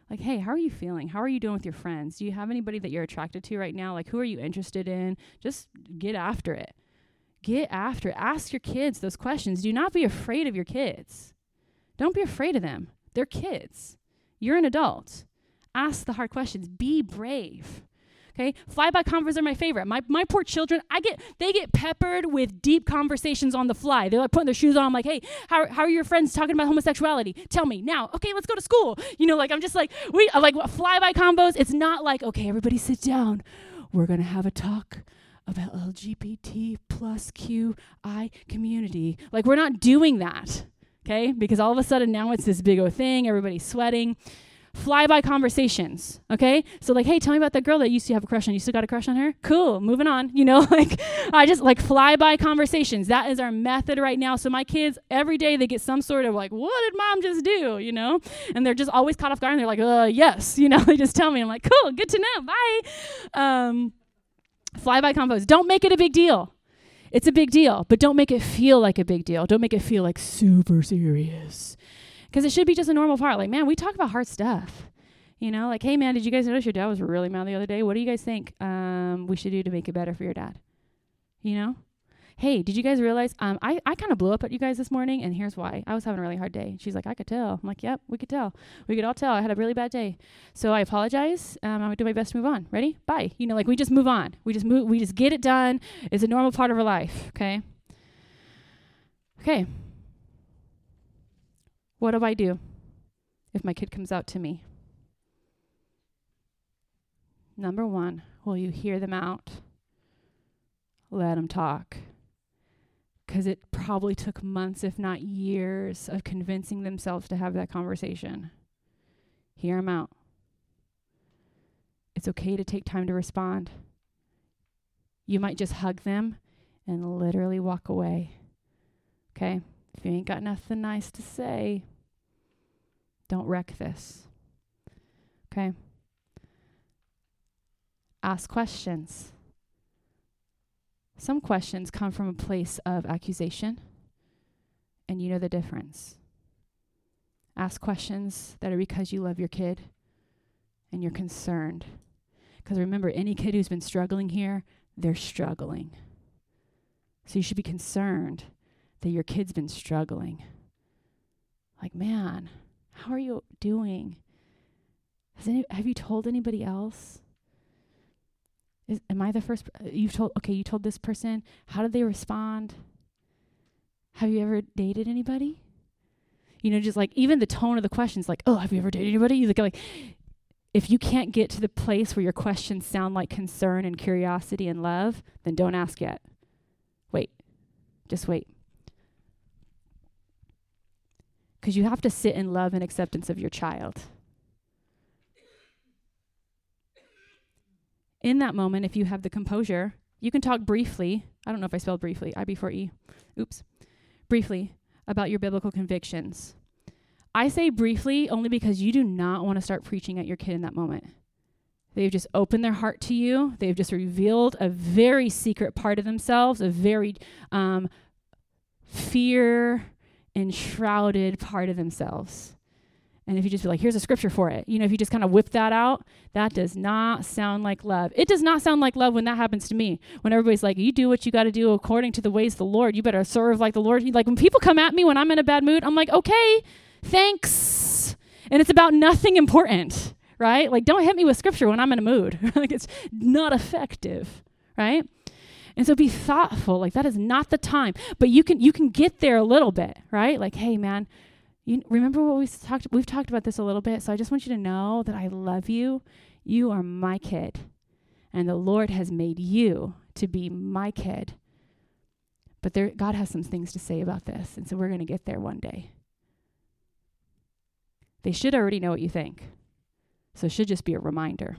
Like, hey, how are you feeling? How are you doing with your friends? Do you have anybody that you're attracted to right now? Like, who are you interested in? Just get after it. Get after it. Ask your kids those questions. Do not be afraid of your kids. Don't be afraid of them. They're kids. You're an adult. Ask the hard questions. Be brave. Okay, flyby convos are my favorite. My my poor children, I get they get peppered with deep conversations on the fly. They're like putting their shoes on. I'm like, hey, how how are your friends talking about homosexuality? Tell me now. Okay, let's go to school. You know, like I'm just like we like flyby combos. It's not like okay, everybody sit down. We're gonna have a talk about LGBT plus QI community. Like we're not doing that. Okay, because all of a sudden now it's this big O thing. Everybody's sweating flyby conversations. Okay. So like, hey, tell me about that girl that you used to have a crush on. You still got a crush on her? Cool. Moving on. [laughs] You know, like I just like flyby conversations. That is our method right now. So my kids every day they get some sort of like, what did mom just do? You know, and they're just always caught off guard and they're like, uh, yes. [laughs] You know, they just tell me. I'm like, cool, good to know. Bye. Um, flyby convos. Don't make it a big deal. It's a big deal, but don't make it feel like a big deal. Don't make it feel like super serious because it should be just a normal part. Like, man, we talk about hard stuff. You know, like, hey, man, did you guys notice your dad was really mad the other day? What do you guys think um, we should do to make it better for your dad? You know? Hey, did you guys realize um, I, I kind of blew up at you guys this morning, and here's why. I was having a really hard day. She's like, I could tell. I'm like, yep, we could tell. We could all tell. I had a really bad day. So I apologize. Um, I'm going to do my best to move on. Ready? Bye. You know, like, we just move on. We just move. We just get it done. It's a normal part of our life, okay? Okay. What do I do if my kid comes out to me? Number one, will you hear them out? Let them talk. Because it probably took months, if not years, of convincing themselves to have that conversation. Hear them out. It's okay to take time to respond. You might just hug them and literally walk away. Okay? If you ain't got nothing nice to say, don't wreck this. Okay? Ask questions. Some questions come from a place of accusation, and you know the difference. Ask questions that are because you love your kid and you're concerned. Because remember, any kid who's been struggling here, they're struggling. So you should be concerned that your kid's been struggling. Like, man, how are you doing? Has any, have you told anybody else? Is, am I the first? Uh, you've told, okay, you told this person. How did they respond? Have you ever dated anybody? You know, just like even the tone of the questions, like, oh, have you ever dated anybody? You look like, if you can't get to the place where your questions sound like concern and curiosity and love, then don't ask yet. Wait. Just wait. Because you have to sit in love and acceptance of your child. In that moment, if you have the composure, you can talk briefly. I don't know if I spelled briefly, I before E. Oops. Briefly about your biblical convictions. I say briefly only because you do not want to start preaching at your kid in that moment. They've just opened their heart to you. They've just revealed a very secret part of themselves, a very um, fear enshrouded part of themselves. And if you just be like, here's a scripture for it, you know, if you just kind of whip that out, that does not sound like love. It does not sound like love when that happens to me. When everybody's like, you do what you got to do according to the ways of the Lord. You better serve like the Lord. Like when people come at me when I'm in a bad mood, I'm like, okay, thanks. And it's about nothing important, right? Like, don't hit me with scripture when I'm in a mood. [laughs] like, it's not effective, right? And so be thoughtful. Like that is not the time. But you can you can get there a little bit, right? Like, hey man, you remember what we talked we've talked about this a little bit. So I just want you to know that I love you. You are my kid. And the Lord has made you to be my kid. But there God has some things to say about this. And so we're going to get there one day. They should already know what you think. So it should just be a reminder.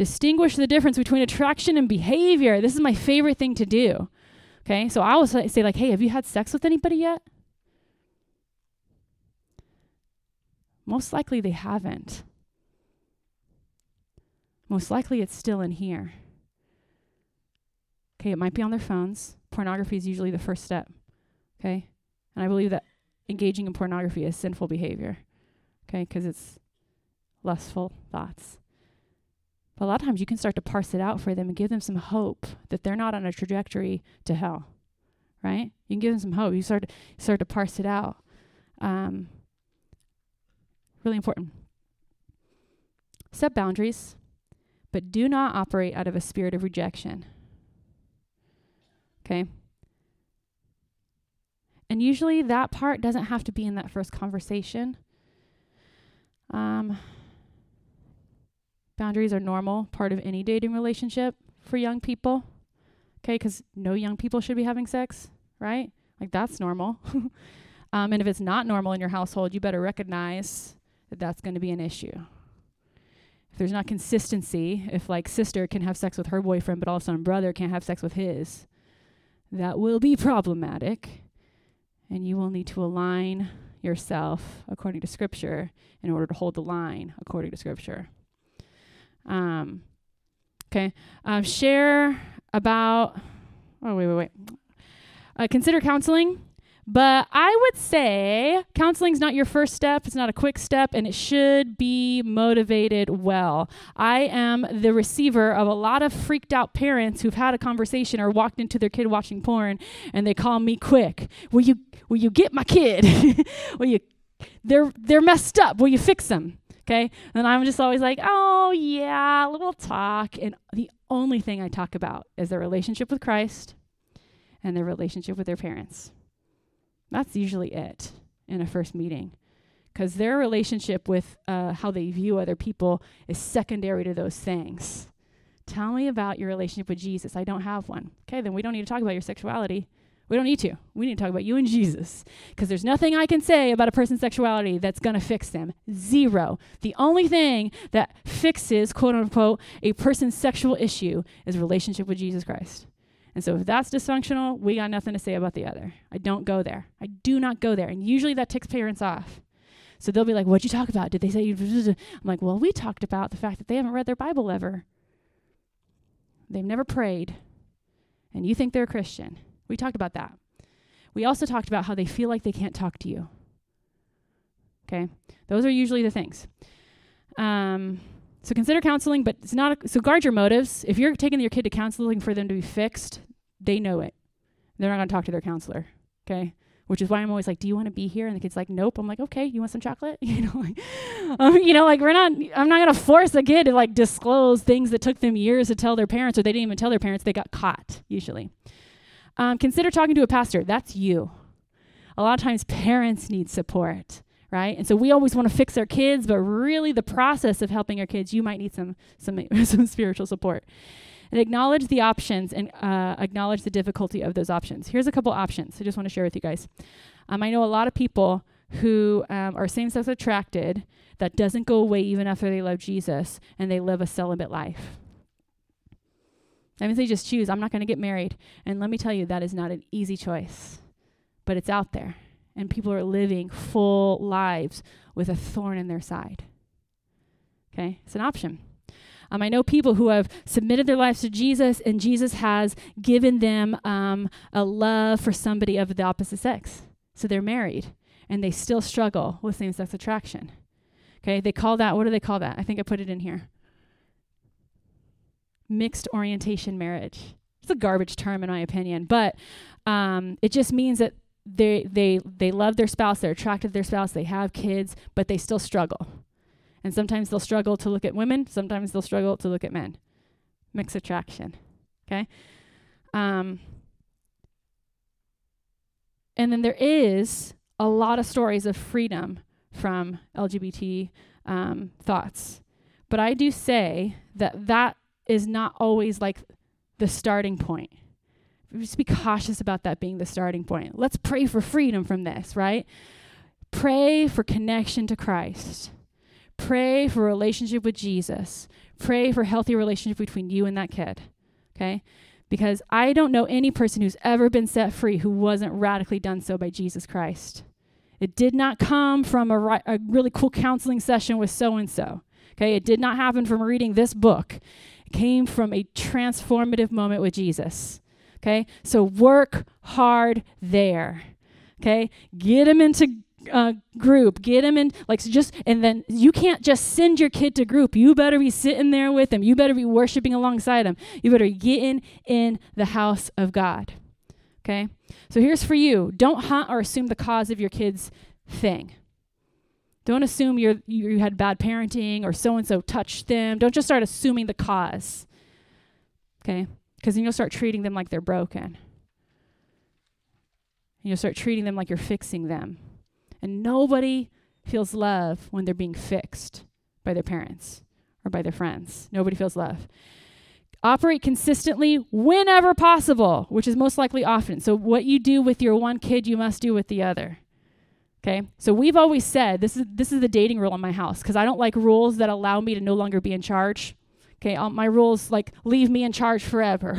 Distinguish the difference between attraction and behavior. This is my favorite thing to do. Okay, so I will say, like, hey, have you had sex with anybody yet? Most likely they haven't. Most likely it's still in here. Okay, it might be on their phones. Pornography is usually the first step. Okay? And I believe that engaging in pornography is sinful behavior. Okay, because it's lustful thoughts. But a lot of times you can start to parse it out for them and give them some hope that they're not on a trajectory to hell, right? You can give them some hope. You start to, start to parse it out. Um, really important. Set boundaries, but do not operate out of a spirit of rejection. Okay? And usually that part doesn't have to be in that first conversation. Um, Boundaries are normal, part of any dating relationship for young people. Okay, because no young people should be having sex, right? Like that's normal. [laughs] um, and if it's not normal in your household, you better recognize that that's going to be an issue. If there's not consistency, if like sister can have sex with her boyfriend, but all of a sudden brother can't have sex with his, that will be problematic. And you will need to align yourself according to Scripture in order to hold the line according to Scripture. Um, okay. Um, share about, oh, wait, wait, wait. Uh, consider counseling. But I would say counseling is not your first step. It's not a quick step, and it should be motivated well. I am the receiver of a lot of freaked out parents who've had a conversation or walked into their kid watching porn, and they call me quick. Will you will you get my kid? [laughs] will you? They're they're messed up. Will you fix them? Okay. And I'm just always like, oh, yeah, we'll talk. And the only thing I talk about is their relationship with Christ and their relationship with their parents. That's usually it in a first meeting because their relationship with uh, how they view other people is secondary to those things. Tell me about your relationship with Jesus. I don't have one. Okay, then we don't need to talk about your sexuality. We don't need to. We need to talk about you and Jesus because there's nothing I can say about a person's sexuality that's going to fix them. Zero. The only thing that fixes, quote unquote, a person's sexual issue is relationship with Jesus Christ. And so if that's dysfunctional, we got nothing to say about the other. I don't go there. I do not go there. And usually that ticks parents off. So they'll be like, What'd you talk about? Did they say you? [laughs] I'm like, Well, we talked about the fact that they haven't read their Bible ever. They've never prayed. And you think they're a Christian. We talked about that. We also talked about how they feel like they can't talk to you. Okay? Those are usually the things. Um, so consider counseling, but it's not a, so guard your motives. If you're taking your kid to counseling for them to be fixed, they know it. They're not going to talk to their counselor. Okay? Which is why I'm always like, "Do you want to be here?" And the kid's like, "Nope." I'm like, "Okay, you want some chocolate?" [laughs] You know, like, um, you know, like we're not. I'm not gonna force a kid to like disclose things that took them years to tell their parents, or they didn't even tell their parents. They got caught usually. Um, consider talking to a pastor. That's you. A lot of times, parents need support right? And so we always want to fix our kids, but really the process of helping our kids, you might need some some [laughs] some spiritual support. And acknowledge the options and uh, acknowledge the difficulty of those options. Here's a couple options I just want to share with you guys. Um, I know a lot of people who um, are same-sex attracted that doesn't go away even after they love Jesus and they live a celibate life. That means they just choose, I'm not going to get married. And let me tell you, that is not an easy choice, but it's out there and people are living full lives with a thorn in their side. Okay, it's an option. Um, I know people who have submitted their lives to Jesus, and Jesus has given them um, a love for somebody of the opposite sex. So they're married, and they still struggle with same sex attraction. Okay, they call that, what do they call that? I think I put it in here mixed orientation marriage. It's a garbage term, in my opinion, but um, it just means that they they they love their spouse, they're attracted to their spouse, they have kids, but they still struggle. And sometimes they'll struggle to look at women, sometimes they'll struggle to look at men. Mixed attraction. Okay? Um, and then there is a lot of stories of freedom from LGBT um, thoughts. But I do say that that is not always like the starting point just be cautious about that being the starting point. Let's pray for freedom from this, right? Pray for connection to Christ. Pray for relationship with Jesus. Pray for healthy relationship between you and that kid. Okay? Because I don't know any person who's ever been set free who wasn't radically done so by Jesus Christ. It did not come from a, ri- a really cool counseling session with so and so. Okay? It did not happen from reading this book. Came from a transformative moment with Jesus. Okay? So work hard there. Okay? Get them into uh, group. Get them in, like, just, and then you can't just send your kid to group. You better be sitting there with them. You better be worshiping alongside them. You better get in in the house of God. Okay? So here's for you don't hunt or assume the cause of your kid's thing. Don't assume you're, you had bad parenting or so and so touched them. Don't just start assuming the cause. Okay? Because then you'll start treating them like they're broken. And you'll start treating them like you're fixing them. And nobody feels love when they're being fixed by their parents or by their friends. Nobody feels love. Operate consistently whenever possible, which is most likely often. So, what you do with your one kid, you must do with the other. Okay? So, we've always said this is, this is the dating rule in my house because I don't like rules that allow me to no longer be in charge. Okay, my rules like leave me in charge forever.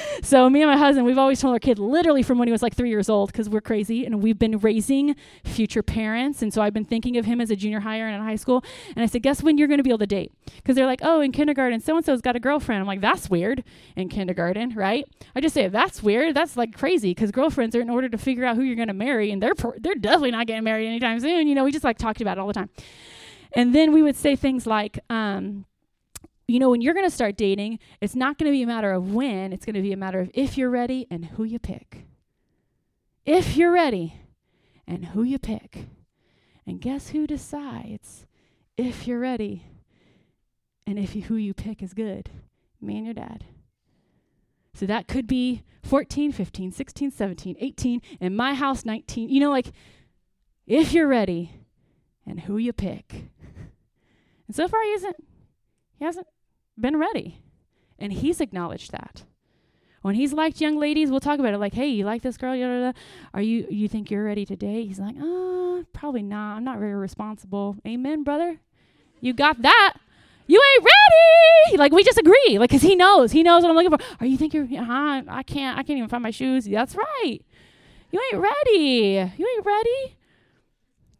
[laughs] so me and my husband, we've always told our kid literally from when he was like three years old, because we're crazy and we've been raising future parents. And so I've been thinking of him as a junior higher and in high school. And I said, guess when you're going to be able to date? Because they're like, oh, in kindergarten, so and so's got a girlfriend. I'm like, that's weird in kindergarten, right? I just say that's weird. That's like crazy because girlfriends are in order to figure out who you're going to marry, and they're pr- they're definitely not getting married anytime soon. You know, we just like talked about it all the time. And then we would say things like. Um, you know, when you're going to start dating, it's not going to be a matter of when, it's going to be a matter of if you're ready and who you pick. If you're ready and who you pick. And guess who decides if you're ready and if you, who you pick is good? Me and your dad. So that could be 14, 15, 16, 17, 18, in my house 19. You know, like if you're ready and who you pick. [laughs] And so far he isn't he hasn't been ready. And he's acknowledged that. When he's liked young ladies, we'll talk about it. Like, hey, you like this girl? Are you you think you're ready to date? He's like, uh, probably not. I'm not very responsible. Amen, brother. You got that. You ain't ready. Like we just agree. Like, cause he knows. He knows what I'm looking for. Are you think you're? Uh, I can't. I can't even find my shoes. That's right. You ain't ready. You ain't ready.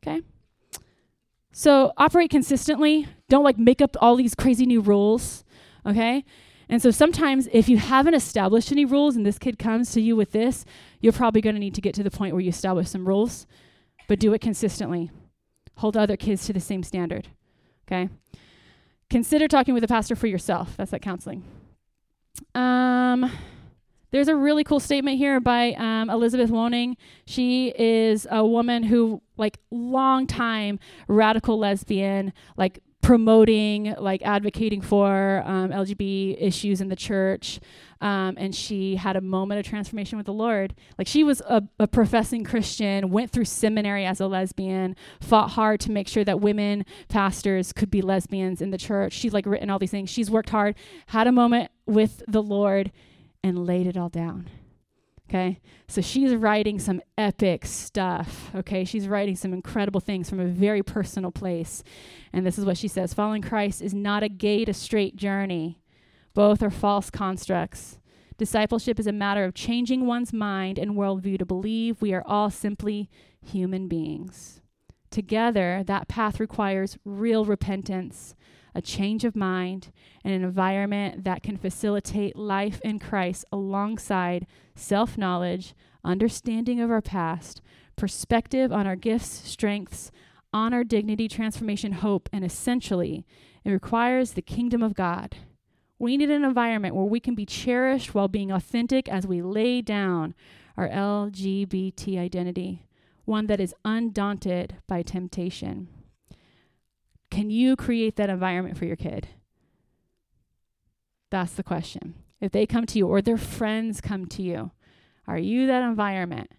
Okay. So operate consistently. Don't like make up all these crazy new rules. Okay? And so sometimes if you haven't established any rules and this kid comes to you with this, you're probably going to need to get to the point where you establish some rules, but do it consistently. Hold other kids to the same standard. Okay? Consider talking with a pastor for yourself. That's that counseling. Um, there's a really cool statement here by um, Elizabeth Woning. She is a woman who, like, long time radical lesbian, like promoting, like advocating for um, LGBT issues in the church. Um, and she had a moment of transformation with the Lord. Like she was a, a, professing Christian, went through seminary as a lesbian, fought hard to make sure that women pastors could be lesbians in the church. She's like written all these things. She's worked hard, had a moment with the Lord, and laid it all down. Okay. So she's writing some epic stuff. Okay. She's writing some incredible things from a very personal place. And this is what she says Following Christ is not a gay to straight journey, both are false constructs. Discipleship is a matter of changing one's mind and worldview to believe we are all simply human beings. Together, that path requires real repentance, a change of mind, and an environment that can facilitate life in Christ alongside self knowledge, understanding of our past, perspective on our gifts, strengths, honor, dignity, transformation, hope, and essentially, it requires the kingdom of God. We need an environment where we can be cherished while being authentic as we lay down our LGBT identity, one that is undaunted by temptation. Can you create that environment for your kid? That's the question. If they come to you or their friends come to you, are you that environment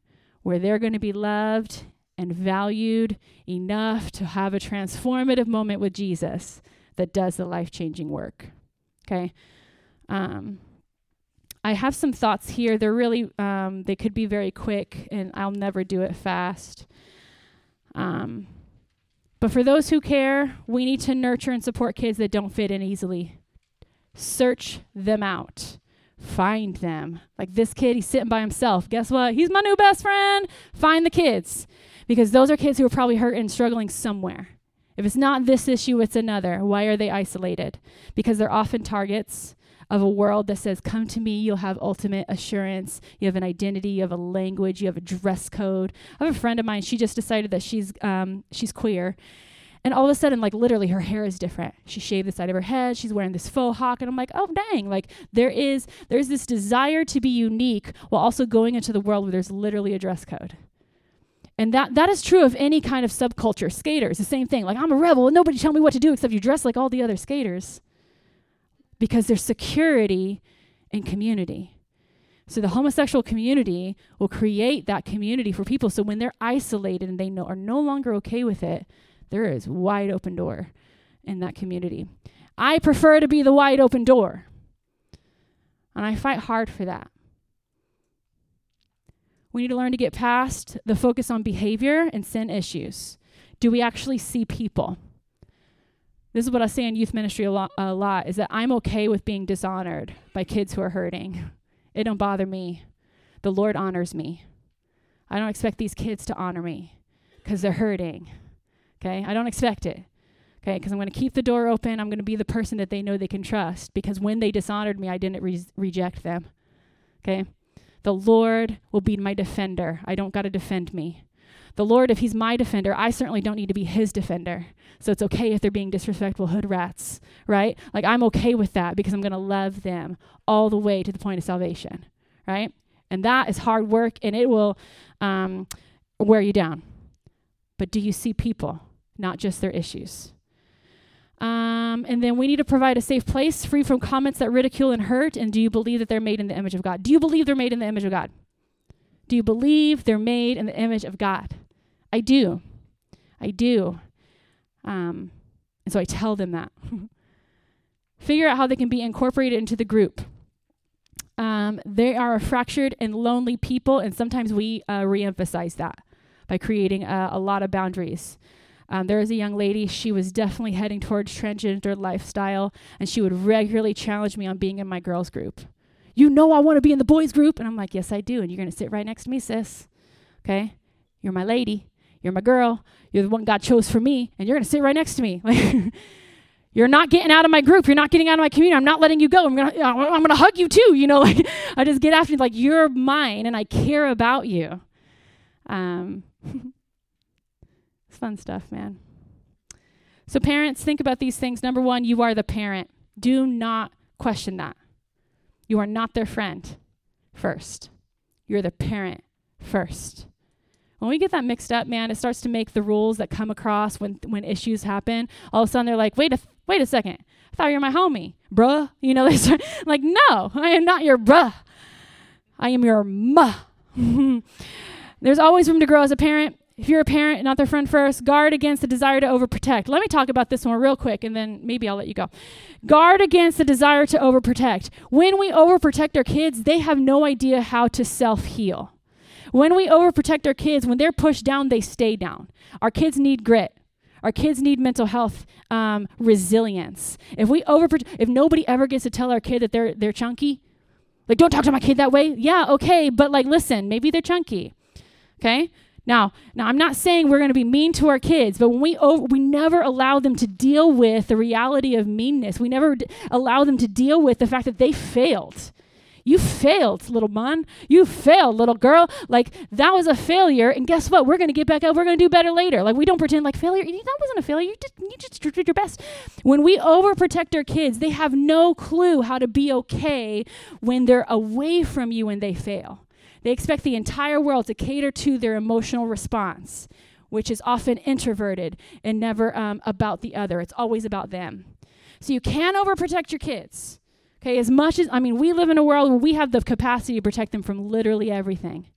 where they're going to be loved and valued enough to have a transformative moment with Jesus that does the life changing work? Okay. Um, I have some thoughts here. They're really, um, they could be very quick, and I'll never do it fast. Um, but for those who care, we need to nurture and support kids that don't fit in easily. Search them out. Find them. Like this kid, he's sitting by himself. Guess what? He's my new best friend. Find the kids. Because those are kids who are probably hurt and struggling somewhere. If it's not this issue, it's another. Why are they isolated? Because they're often targets of a world that says, Come to me, you'll have ultimate assurance. You have an identity, you have a language, you have a dress code. I have a friend of mine, she just decided that she's um, she's queer. And all of a sudden, like literally, her hair is different. She shaved the side of her head. She's wearing this faux hawk, and I'm like, oh dang! Like there is there's this desire to be unique while also going into the world where there's literally a dress code. And that that is true of any kind of subculture. Skaters, the same thing. Like I'm a rebel, nobody tell me what to do except you dress like all the other skaters because there's security in community. So the homosexual community will create that community for people. So when they're isolated and they are no longer okay with it, there is wide open door in that community. I prefer to be the wide open door. And I fight hard for that. We need to learn to get past the focus on behavior and sin issues. Do we actually see people? This is what I say in youth ministry a lot, a lot is that I'm okay with being dishonored by kids who are hurting. It don't bother me. The Lord honors me. I don't expect these kids to honor me because they're hurting. Okay? I don't expect it. Okay? Because I'm going to keep the door open. I'm going to be the person that they know they can trust because when they dishonored me, I didn't re- reject them. Okay? The Lord will be my defender. I don't got to defend me. The Lord, if He's my defender, I certainly don't need to be His defender. So it's okay if they're being disrespectful hood rats, right? Like I'm okay with that because I'm going to love them all the way to the point of salvation, right? And that is hard work and it will um, wear you down. But do you see people, not just their issues? Um, and then we need to provide a safe place free from comments that ridicule and hurt. And do you believe that they're made in the image of God? Do you believe they're made in the image of God? Do you believe they're made in the image of God? I do. I do. Um, and so I tell them that. [laughs] Figure out how they can be incorporated into the group. Um, they are a fractured and lonely people, and sometimes we uh, reemphasize that by creating a, a lot of boundaries. Um, there was a young lady, she was definitely heading towards transgender lifestyle, and she would regularly challenge me on being in my girls' group. You know, I want to be in the boys' group. And I'm like, Yes, I do. And you're going to sit right next to me, sis. Okay? You're my lady. You're my girl. You're the one God chose for me, and you're going to sit right next to me. [laughs] You're not getting out of my group. You're not getting out of my community. I'm not letting you go. I'm gonna, I'm gonna hug you too. You know, [laughs] like I just get after you. Like you're mine, and I care about you. Um, [laughs] it's fun stuff, man. So parents, think about these things. Number one, you are the parent. Do not question that. You are not their friend. First, you're their parent. First. When we get that mixed up, man, it starts to make the rules that come across when when issues happen. All of a sudden, they're like, "Wait a wait a second, I thought you were my homie, bruh." You know, [laughs] they start like, "No, I am not your bruh. I am your ma." [laughs] There's always room to grow as a parent. If you're a parent, not their friend first, guard against the desire to overprotect. Let me talk about this one real quick and then maybe I'll let you go. Guard against the desire to overprotect. When we overprotect our kids, they have no idea how to self heal. When we overprotect our kids, when they're pushed down, they stay down. Our kids need grit. Our kids need mental health um, resilience. If we overprotect, if nobody ever gets to tell our kid that they're they're chunky, like don't talk to my kid that way. Yeah, okay, but like listen, maybe they're chunky. Okay. Now, now I'm not saying we're going to be mean to our kids, but when we over, we never allow them to deal with the reality of meanness. We never d- allow them to deal with the fact that they failed. You failed, little man. You failed, little girl. Like that was a failure, and guess what? We're gonna get back up. We're gonna do better later. Like we don't pretend like failure. That wasn't a failure. You just you just did your best. When we overprotect our kids, they have no clue how to be okay when they're away from you and they fail. They expect the entire world to cater to their emotional response, which is often introverted and never um, about the other. It's always about them. So you can overprotect your kids. Okay, as much as, I mean, we live in a world where we have the capacity to protect them from literally everything.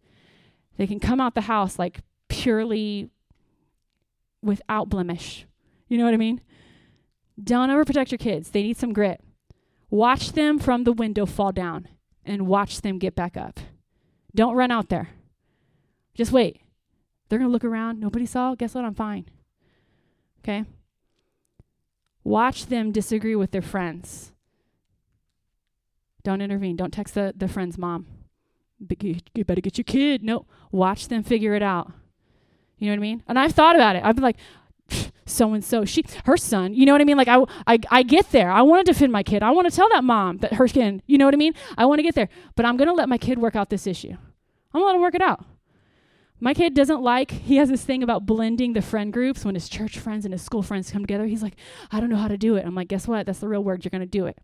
They can come out the house like purely without blemish. You know what I mean? Don't overprotect your kids. They need some grit. Watch them from the window fall down and watch them get back up. Don't run out there. Just wait. They're going to look around. Nobody saw. Guess what? I'm fine. Okay? Watch them disagree with their friends. Don't intervene. Don't text the, the friend's mom. You better get your kid. No, watch them figure it out. You know what I mean? And I've thought about it. I've been like, so and so, she, her son. You know what I mean? Like I, I, I get there. I want to defend my kid. I want to tell that mom that her skin. You know what I mean? I want to get there, but I'm gonna let my kid work out this issue. I'm gonna let him work it out. My kid doesn't like, he has this thing about blending the friend groups when his church friends and his school friends come together. He's like, I don't know how to do it. I'm like, guess what? That's the real word. You're to do it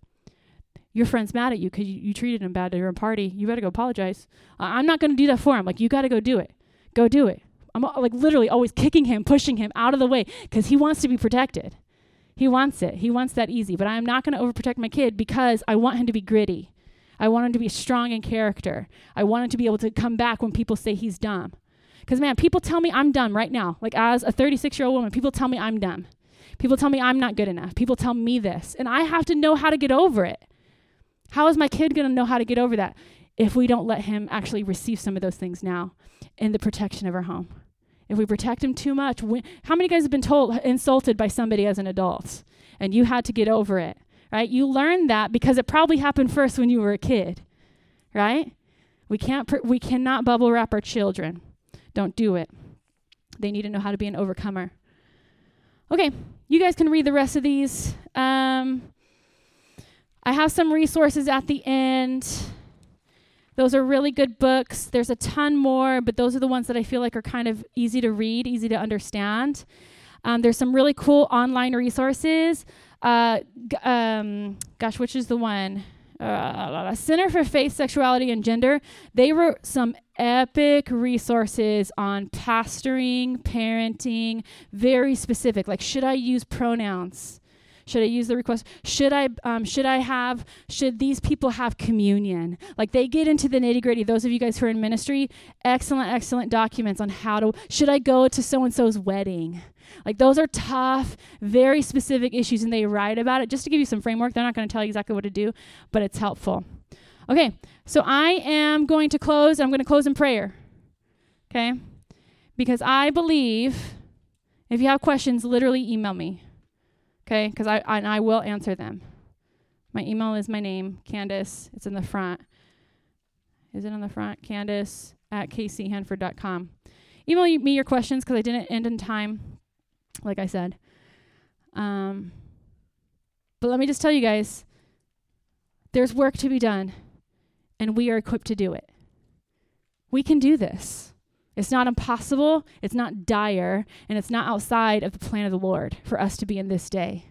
your friend's mad at you because you, you treated him bad at your party. You better go apologize. I'm not to do that for him. Like, you got to go do it. Go do it. I'm uh, like literally always kicking him, pushing him out of the way because he wants to be protected. He wants it. He wants that easy. But I'm not going to overprotect my kid because I want him to be gritty. I want him to be strong in character. I want him to be able to come back when people say he's dumb. Because, man, people tell me I'm dumb right now. Like, as a 36 year old woman, people tell me I'm dumb. People tell me I'm not good enough. People tell me this. And I have to know how to get over it. How is my kid going to know how to get over that if we don't let him actually receive some of those things now in the protection of our home? If we protect him too much, we, how many guys have been told insulted by somebody as an adult and you had to get over it, right? You learned that because it probably happened first when you were a kid, right? We can't pr- we cannot bubble wrap our children. Don't do it. They need to know how to be an overcomer. Okay, you guys can read the rest of these. Um, I have some resources at the end. Those are really good books. There's a ton more, but those are the ones that I feel like are kind of easy to read, easy to understand. Um, there's some really cool online resources. Uh, g- um, gosh, which is the one? Uh, Center for Faith, Sexuality, and Gender. They wrote some epic resources on pastoring, parenting, very specific. Like, should I use pronouns? Should I use the request? Should I um, should I have should these people have communion? Like they get into the nitty gritty. Those of you guys who are in ministry, excellent, excellent documents on how to. Should I go to so and so's wedding? Like those are tough, very specific issues, and they write about it just to give you some framework. They're not going to tell you exactly what to do, but it's helpful. Okay, so I am going to close. I'm going to close in prayer. Okay, because I believe if you have questions, literally email me okay? Because I, I, I will answer them. My email is my name, Candace. It's in the front. Is it on the front? Candace at kchanford.com. Email me your questions because I didn't end in time, like I said. Um, But let me just tell you guys there's work to be done, and we are equipped to do it. We can do this. It's not impossible, it's not dire, and it's not outside of the plan of the Lord for us to be in this day.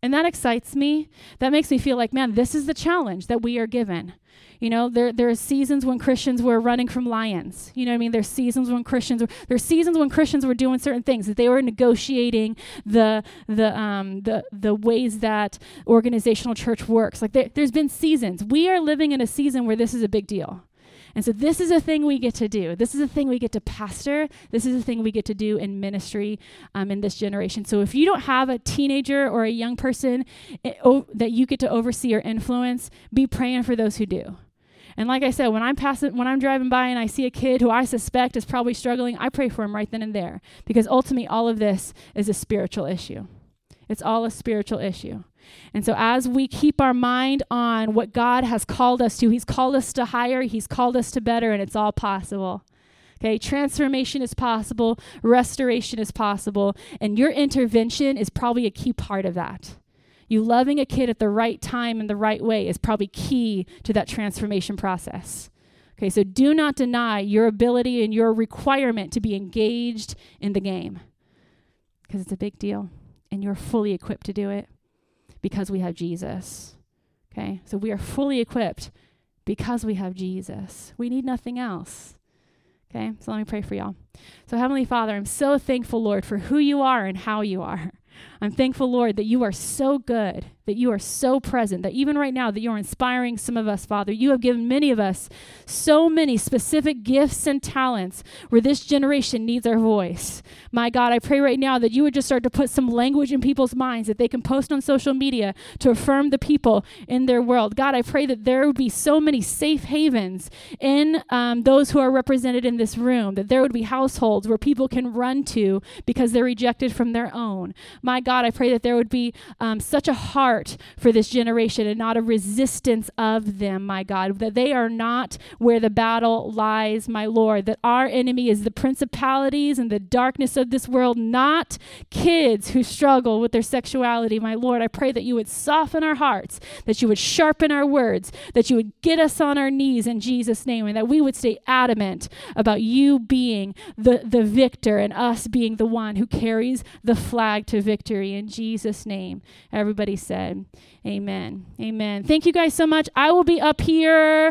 And that excites me. That makes me feel like, man, this is the challenge that we are given. You know, there there are seasons when Christians were running from lions. You know what I mean? There's seasons when Christians were there's seasons when Christians were doing certain things that they were negotiating the the um the the ways that organizational church works. Like there, there's been seasons. We are living in a season where this is a big deal. And so this is a thing we get to do. This is a thing we get to pastor. This is a thing we get to do in ministry um, in this generation. So if you don't have a teenager or a young person it, eh, o- that you get to oversee or influence, be praying for those who do. And like I said, when I'm passing, when I'm driving by and I see a kid who I suspect is probably struggling, I pray for him right then and there because ultimately all of this is a spiritual issue. It's all a spiritual issue. And so, as we keep our mind on what God has called us to, He's called us to higher, He's called us to better, and it's all possible. Okay, transformation is possible, restoration is possible, and your intervention is probably a key part of that. You loving a kid at the right time and the right way is probably key to that transformation process. Okay, so do not deny your ability and your requirement to be engaged in the game because it's a big deal and you're fully equipped to do it because we have Jesus. Okay? So we are fully equipped because we have Jesus. We need nothing else. Okay? So let me pray for y'all. So, Heavenly Father, I'm so thankful, Lord, for who you are and how you are. I'm thankful, Lord, that you are so good, that you are so present, that even right now that you're inspiring some of us, Father. You have given many of us so many specific gifts and talents where this generation needs our voice. My God, I pray right now that you would just start to put some language in people's minds that they can post on social media to affirm the people in their world. God, I pray that there would be so many safe havens in um, those who are represented in this room, that there would be households where people can run to because they're rejected from their own. My I pray that there would be um, such a heart for this generation and not a resistance of them, my God, that they are not where the battle lies, my Lord, that our enemy is the principalities and the darkness of this world, not kids who struggle with their sexuality, my Lord. I pray that you would soften our hearts, that you would sharpen our words, that you would get us on our knees in Jesus' name, and that we would stay adamant about you being the, the victor and us being the one who carries the flag to victory in Jesus' name. Everybody said, Amen. Amen. Thank you guys so much. I will be up here